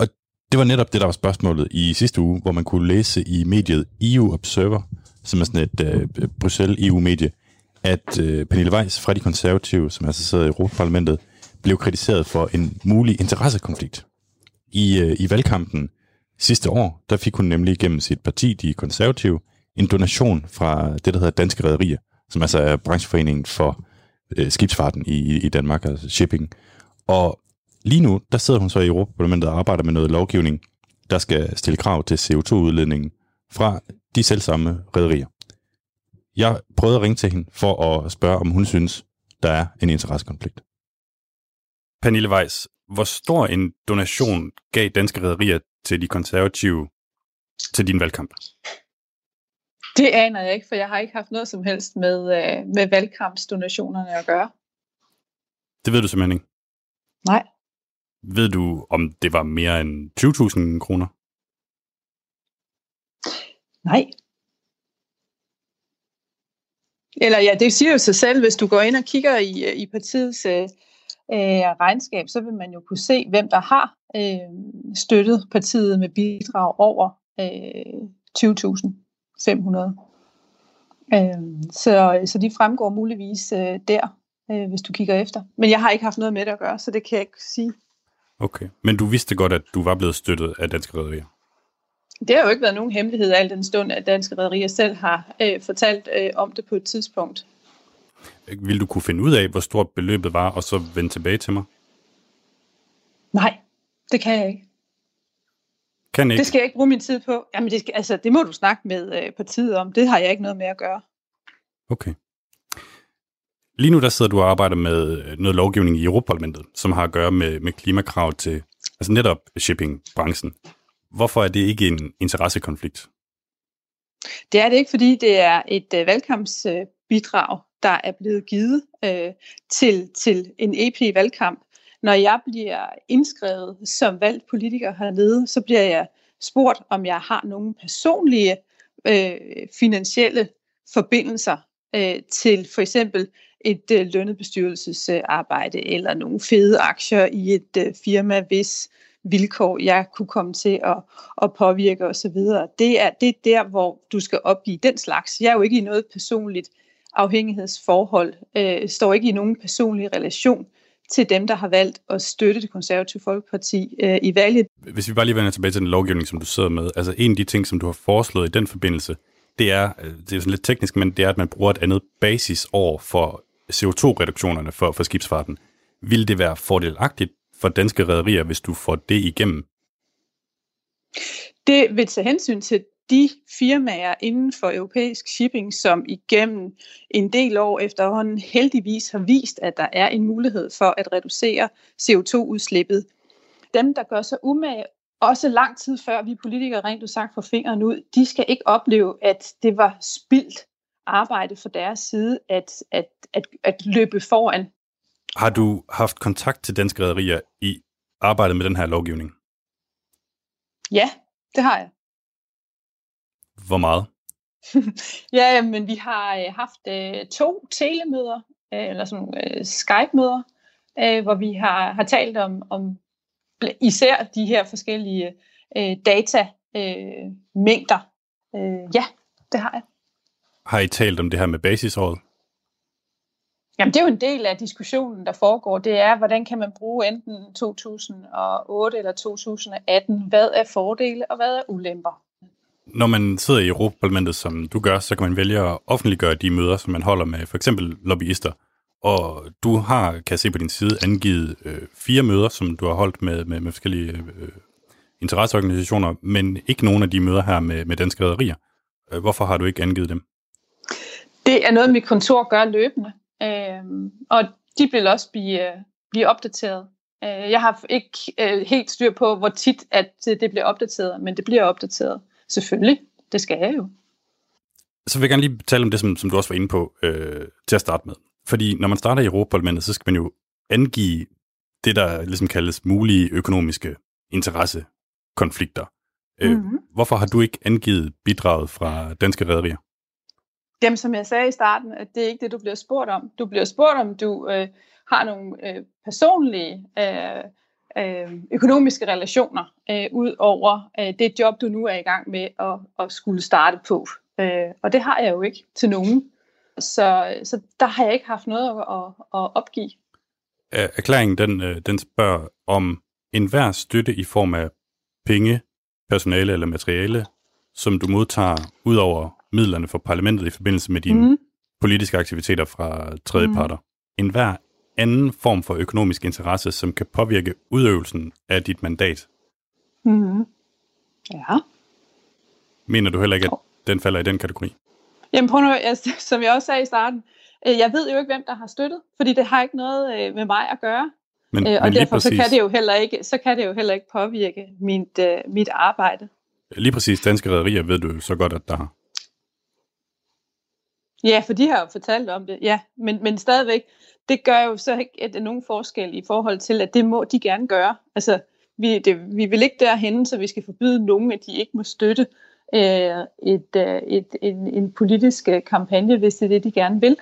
Og Det var netop det, der var spørgsmålet i sidste uge, hvor man kunne læse i mediet EU Observer, som er sådan et øh, Bruxelles-EU-medie, at øh, Pernille Weiss fra de konservative, som altså sidder i Europaparlamentet, blev kritiseret for en mulig interessekonflikt. I, øh, I valgkampen sidste år, der fik hun nemlig gennem sit parti, de konservative, en donation fra det, der hedder Danske Rederier, som altså er brancheforeningen for øh, skibsfarten i, i Danmark, altså shipping. Og lige nu, der sidder hun så i Europaparlamentet og arbejder med noget lovgivning, der skal stille krav til CO2-udledningen fra de selvsamme rederier. Jeg prøvede at ringe til hende for at spørge, om hun synes, der er en interessekonflikt. Pernille Weiss, hvor stor en donation gav danske rederier til de konservative til din valgkamp? Det aner jeg ikke, for jeg har ikke haft noget som helst med, øh, med valgkampsdonationerne at gøre. Det ved du simpelthen ikke? Nej. Ved du, om det var mere end 20.000 kroner? Nej. Eller ja, det siger jo sig selv, hvis du går ind og kigger i, øh, i partiets øh, øh, regnskab, så vil man jo kunne se, hvem der har øh, støttet partiet med bidrag over øh, 20.500. Øh, så, så de fremgår muligvis øh, der, øh, hvis du kigger efter. Men jeg har ikke haft noget med det at gøre, så det kan jeg ikke sige. Okay, men du vidste godt, at du var blevet støttet af danske rederier? Det har jo ikke været nogen hemmelighed al den stund, at danske rederier selv har øh, fortalt øh, om det på et tidspunkt. Vil du kunne finde ud af, hvor stort beløbet var, og så vende tilbage til mig? Nej, det kan jeg ikke. Kan ikke? Det skal jeg ikke bruge min tid på. Jamen, det, skal, altså, det må du snakke med øh, partiet om. Det har jeg ikke noget med at gøre. Okay. Lige nu der sidder du og arbejder med øh, noget lovgivning i Europaparlamentet, som har at gøre med, med klimakrav til altså netop shippingbranchen. Hvorfor er det ikke en interessekonflikt? Det er det ikke, fordi det er et øh, valgkampsbidrag, der er blevet givet øh, til, til en EP-valgkamp. Når jeg bliver indskrevet som valgt politiker hernede, så bliver jeg spurgt, om jeg har nogle personlige øh, finansielle forbindelser øh, til for eksempel et øh, lønnet bestyrelsesarbejde eller nogle fede aktier i et øh, firma, hvis vilkår jeg kunne komme til at, at påvirke osv. Det er, det er der, hvor du skal opgive den slags. Jeg er jo ikke i noget personligt afhængighedsforhold, øh, står ikke i nogen personlig relation til dem, der har valgt at støtte det konservative folkeparti øh, i valget. Hvis vi bare lige vender tilbage til den lovgivning, som du sidder med, altså en af de ting, som du har foreslået i den forbindelse, det er, øh, det er sådan lidt teknisk, men det er, at man bruger et andet basisår for CO2-reduktionerne for, for skibsfarten. Vil det være fordelagtigt for danske rædderier, hvis du får det igennem? Det vil tage hensyn til de firmaer inden for europæisk shipping, som igennem en del år efterhånden heldigvis har vist, at der er en mulighed for at reducere CO2-udslippet. Dem, der gør sig umage, også lang tid før vi politikere rent udsagt får fingeren ud, de skal ikke opleve, at det var spildt arbejde fra deres side at, at, at, at løbe foran. Har du haft kontakt til danske rædderier i arbejdet med den her lovgivning? Ja, det har jeg. Hvor meget? ja, men vi har øh, haft øh, to telemøder, øh, eller sådan øh, Skype-møder, øh, hvor vi har, har talt om, om især de her forskellige øh, datamængder. Øh, ja, det har jeg. Har I talt om det her med basisåret? Jamen, det er jo en del af diskussionen, der foregår. Det er, hvordan kan man bruge enten 2008 eller 2018? Hvad er fordele, og hvad er ulemper? Når man sidder i Europaparlamentet, som du gør, så kan man vælge at offentliggøre de møder, som man holder med for eksempel lobbyister. Og du har, kan jeg se på din side, angivet øh, fire møder, som du har holdt med, med, med forskellige øh, interesseorganisationer, men ikke nogen af de møder her med, med danske rædderier. Øh, hvorfor har du ikke angivet dem? Det er noget, mit kontor gør løbende, øh, og de vil også blive, øh, blive opdateret. Øh, jeg har ikke øh, helt styr på, hvor tit at det bliver opdateret, men det bliver opdateret. Selvfølgelig, det skal jeg jo. Så vil jeg gerne lige tale om det, som, som du også var inde på øh, til at starte med. Fordi når man starter i Europaparlamentet, så skal man jo angive det, der ligesom kaldes mulige økonomiske interessekonflikter. Mm-hmm. hvorfor har du ikke angivet bidraget fra danske rædderier? Dem, som jeg sagde i starten, at det er ikke det, du bliver spurgt om. Du bliver spurgt om, du øh, har nogle øh, personlige øh, øh, økonomiske relationer, øh, ud over øh, det job, du nu er i gang med at, at skulle starte på. Øh, og det har jeg jo ikke til nogen. Så, så der har jeg ikke haft noget at, at, at opgive. Erklæringen den, øh, den spørger om enhver støtte i form af penge, personale eller materiale, som du modtager ud over midlerne for parlamentet i forbindelse med dine mm. politiske aktiviteter fra tredjeparter. Mm. En hver anden form for økonomisk interesse, som kan påvirke udøvelsen af dit mandat. Mm. Ja. Mener du heller ikke, at den falder i den kategori? Jamen prøv nu, jeg, som jeg også sagde i starten, øh, jeg ved jo ikke, hvem der har støttet, fordi det har ikke noget øh, med mig at gøre. Men, øh, og men derfor præcis, så kan det jo heller ikke, så kan det jo heller ikke påvirke mit, uh, mit arbejde. Lige præcis danske rædderier ved du så godt, at der. Ja, for de har jo fortalt om det, ja. Men, men stadigvæk, det gør jo så ikke at det nogen forskel i forhold til, at det må de gerne gøre. Altså, vi, det, vi vil ikke derhen, så vi skal forbyde nogen, at de ikke må støtte øh, et, øh, et, en, en politisk øh, kampagne, hvis det er det, de gerne vil.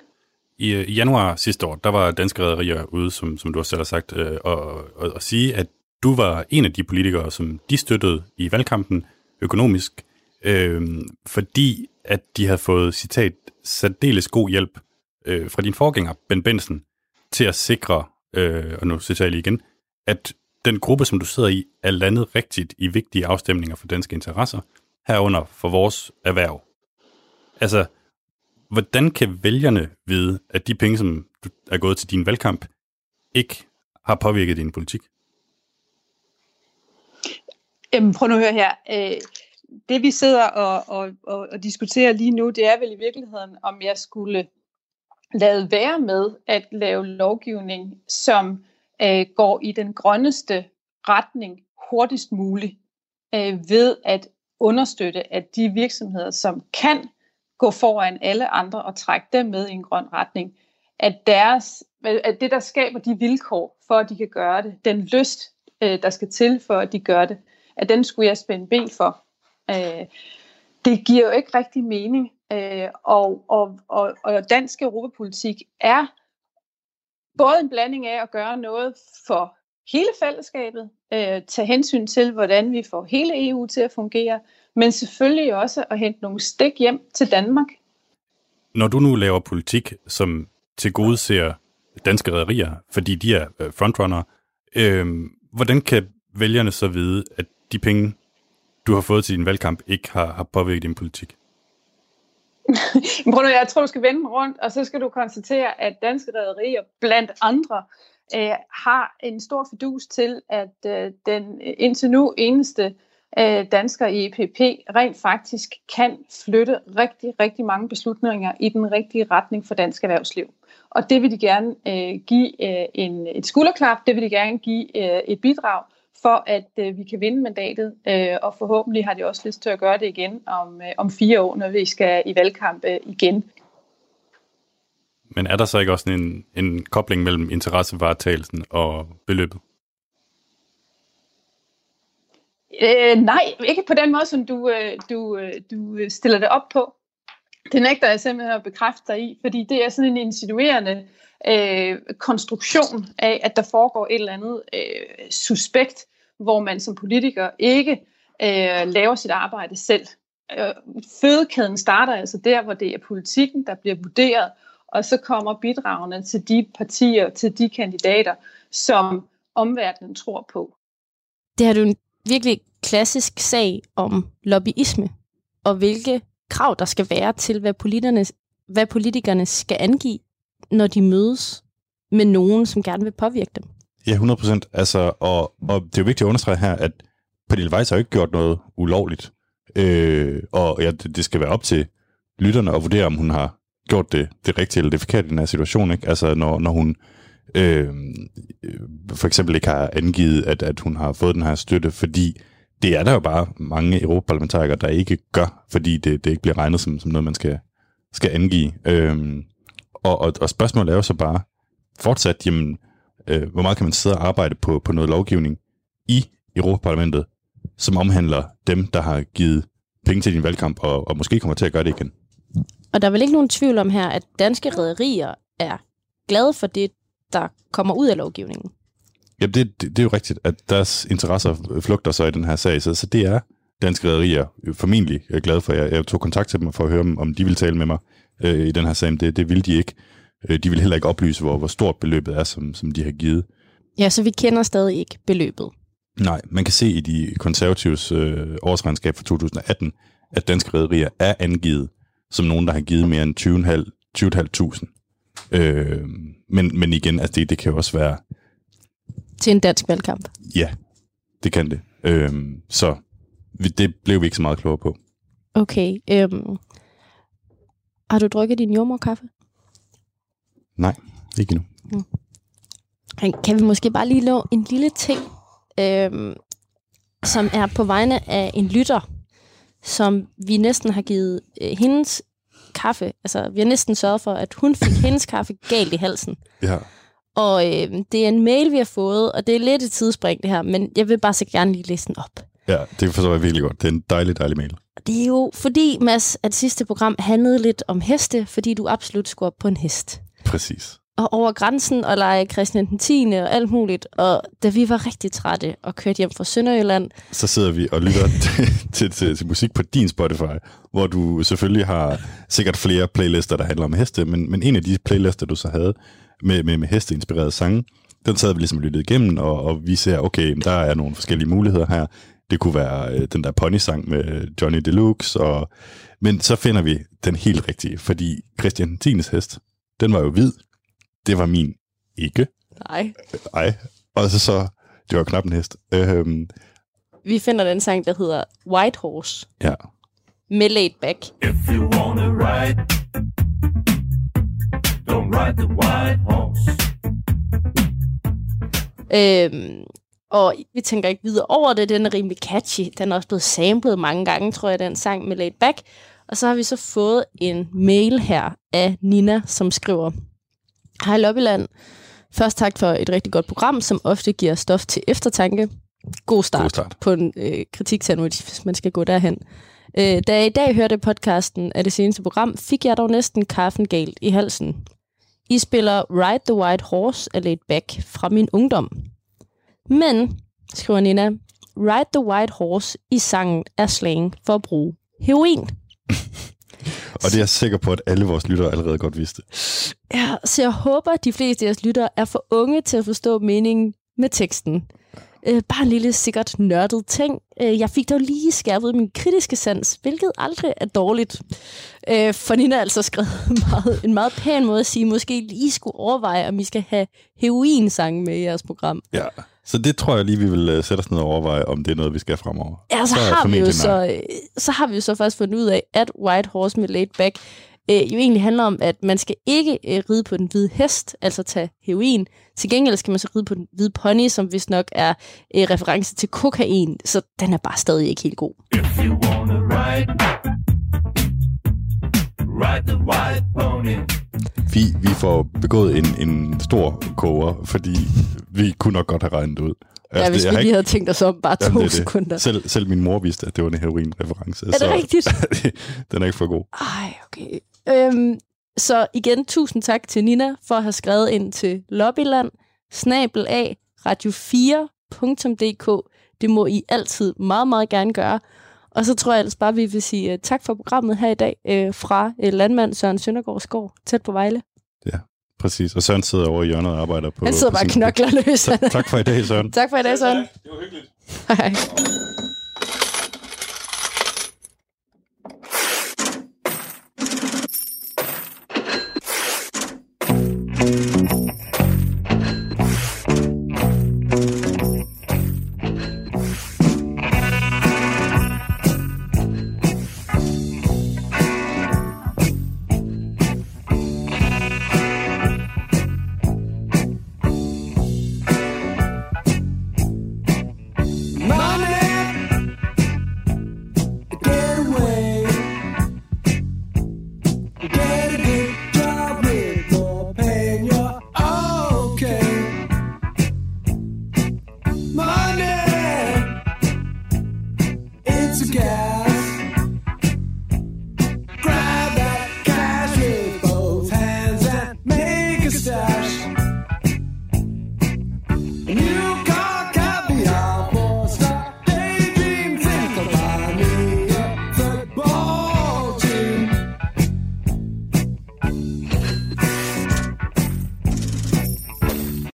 I, øh, I januar sidste år, der var danske rædderier ude, som, som du også selv har sagt, øh, og, og, og sige, at du var en af de politikere, som de støttede i valgkampen økonomisk, øh, fordi at de havde fået, citat, særdeles god hjælp øh, fra din forgænger, Ben Benson, til at sikre, øh, og nu citerer jeg lige igen, at den gruppe, som du sidder i, er landet rigtigt i vigtige afstemninger for danske interesser, herunder for vores erhverv. Altså, hvordan kan vælgerne vide, at de penge, som er gået til din valgkamp, ikke har påvirket din politik? Jamen, prøv nu at høre her. Øh, det vi sidder og, og, og, og diskuterer lige nu, det er vel i virkeligheden, om jeg skulle lade være med at lave lovgivning, som øh, går i den grønneste retning hurtigst muligt, øh, ved at understøtte, at de virksomheder, som kan gå foran alle andre og trække dem med i en grøn retning, at, deres, at det, der skaber de vilkår for, at de kan gøre det, den lyst, øh, der skal til for, at de gør det, at den skulle jeg spænde ben for. Øh, det giver jo ikke rigtig mening, øh, og, og, og, og dansk europapolitik er både en blanding af at gøre noget for hele fællesskabet, øh, tage hensyn til, hvordan vi får hele EU til at fungere, men selvfølgelig også at hente nogle stik hjem til Danmark. Når du nu laver politik, som til gode ser danske rædderier, fordi de er øh, frontrunner, øh, hvordan kan vælgerne så vide, at de penge, du har fået til din valgkamp, ikke har, har påvirket din politik? Bruno, jeg tror, du skal vende rundt, og så skal du konstatere, at danske rædderier blandt andre øh, har en stor fidus til, at øh, den indtil nu eneste øh, dansker i EPP rent faktisk kan flytte rigtig, rigtig mange beslutninger i den rigtige retning for dansk erhvervsliv. Og det vil de gerne øh, give øh, en, et skulderklap, det vil de gerne give øh, et bidrag, for at øh, vi kan vinde mandatet, øh, og forhåbentlig har de også lyst til at gøre det igen om, øh, om fire år, når vi skal i valgkamp øh, igen. Men er der så ikke også en, en kobling mellem interessevaretagelsen og beløbet? Øh, nej, ikke på den måde, som du, øh, du, øh, du stiller det op på. Det nægter jeg simpelthen at bekræfte dig i, fordi det er sådan en insinuerende øh, konstruktion af, at der foregår et eller andet øh, suspekt, hvor man som politiker ikke øh, laver sit arbejde selv. Øh, fødekæden starter altså der, hvor det er politikken, der bliver vurderet, og så kommer bidragene til de partier, til de kandidater, som omverdenen tror på. Det har du en virkelig klassisk sag om lobbyisme, og hvilke krav der skal være til, hvad politikerne, hvad politikerne skal angive, når de mødes med nogen, som gerne vil påvirke dem. Ja, 100 procent. Altså, og, og det er jo vigtigt at understrege her, at Pernille Weiss har jo ikke gjort noget ulovligt. Øh, og ja, det, det skal være op til lytterne at vurdere, om hun har gjort det, det rigtige eller det forkerte i den her situation. Ikke? Altså, når, når hun øh, for eksempel ikke har angivet, at, at hun har fået den her støtte, fordi det er der jo bare mange europaparlamentarikere, der ikke gør, fordi det, det ikke bliver regnet som, som noget, man skal, skal angive. Øh, og, og, og spørgsmålet er jo så bare fortsat, jamen, øh, hvor meget kan man sidde og arbejde på, på noget lovgivning i Europaparlamentet, som omhandler dem, der har givet penge til din valgkamp, og, og måske kommer til at gøre det igen. Og der er vel ikke nogen tvivl om her, at danske rædderier er glade for det, der kommer ud af lovgivningen? Ja, det, det, det er jo rigtigt, at deres interesser flugter sig i den her sag, så, så det er danske rædderier formentlig glad for. Jeg, jeg tog kontakt til dem for at høre, om de ville tale med mig øh, i den her sag, det, det ville de ikke. Øh, de vil heller ikke oplyse, hvor, hvor stort beløbet er, som, som de har givet. Ja, så vi kender stadig ikke beløbet. Nej, man kan se i de konservatives øh, årsregnskab for 2018, at danske rædderier er angivet som nogen, der har givet mere end 20.500. Øh, men, men igen, altså det, det kan jo også være... Til en dansk valgkamp. Ja, det kan det. Øh, så det blev vi ikke så meget klogere på. Okay. Øhm, har du drukket din jordmorkaffe? Nej, ikke endnu. Mm. Kan vi måske bare lige love en lille ting, øhm, som er på vegne af en lytter, som vi næsten har givet øh, hendes kaffe, altså vi har næsten sørget for, at hun fik hendes kaffe galt i halsen. Ja. Og øh, det er en mail, vi har fået, og det er lidt et tidsspring det her, men jeg vil bare så gerne lige læse den op. Ja, det forstår jeg virkelig godt. Det er en dejlig, dejlig mail. Det er jo fordi, Mads, at sidste program handlede lidt om heste, fordi du absolut skulle op på en hest. Præcis. Og over grænsen og lege Christian den 10. og alt muligt. Og da vi var rigtig trætte og kørte hjem fra Sønderjylland... Så sidder vi og lytter til, til, til, til musik på din Spotify, hvor du selvfølgelig har sikkert flere playlister, der handler om heste, men, men en af de playlister, du så havde med, med, med hesteinspirerede sange, den sad vi ligesom lyttet igennem, og, og vi ser, okay, der er nogle forskellige muligheder her. Det kunne være øh, den der pony-sang med Johnny Deluxe, og, men så finder vi den helt rigtige, fordi Christian Tines hest, den var jo hvid. Det var min ikke. Nej. Ej. Og så så, det var knap en hest. Øhm, Vi finder den sang, der hedder White Horse ja. med Laid Back. If you wanna ride, don't ride the white horse. Øhm, og vi tænker ikke videre over det. Den er rimelig catchy. Den er også blevet samlet mange gange, tror jeg, den sang med Laid Back. Og så har vi så fået en mail her af Nina, som skriver, Hej Lobbyland. Først tak for et rigtig godt program, som ofte giver stof til eftertanke. God start, God start. på en øh, kritiksandwich, hvis man skal gå derhen. Øh, da jeg i dag hørte podcasten af det seneste program, fik jeg dog næsten kaffen galt i halsen. I spiller Ride the White Horse af Laid Back fra min ungdom. Men, skriver Nina, Ride the White Horse i sangen er slang for at bruge heroin. Og det er jeg sikker på, at alle vores lyttere allerede godt vidste. Ja, så jeg håber, at de fleste af jeres lyttere er for unge til at forstå meningen med teksten. Øh, bare en lille sikkert nørdet ting. Øh, jeg fik dog lige skærpet min kritiske sans, hvilket aldrig er dårligt. Øh, for Nina har altså skrevet meget, en meget pæn måde at sige, måske lige skulle overveje, om I skal have heroinsange med i jeres program. Ja. Så det tror jeg lige, vi vil uh, sætte os ned og overveje, om det er noget, vi skal fremover. Ja, så, er har vi jo så, øh, så har vi jo så faktisk fundet ud af, at White Horse med Laid Back øh, jo egentlig handler om, at man skal ikke øh, ride på den hvide hest, altså tage heroin. Til gengæld skal man så ride på den hvide pony, som vist nok er øh, reference til kokain, så den er bare stadig ikke helt god. If you wanna ride, ride the white pony. Vi, vi får begået en, en stor koger, fordi vi kunne nok godt have regnet det ud. Ja, hvis jeg vi lige havde tænkt os om bare to Jamen, det er det. sekunder. Selv, selv min mor vidste, at det var en heroin-reference. Er det rigtigt? den er ikke for god. Ej, okay. Øhm, så igen, tusind tak til Nina for at have skrevet ind til Lobbyland, snabel af radio4.dk. Det må I altid meget, meget gerne gøre. Og så tror jeg ellers bare, vi vil sige uh, tak for programmet her i dag uh, fra uh, landmand Søren Søndergaard Skov, tæt på Vejle. Præcis. Og Søren sidder over i hjørnet og arbejder på... Han sidder på bare knokler løs. Tak for i dag, Søren. tak for i dag, Søren. Det var hyggeligt. Hej.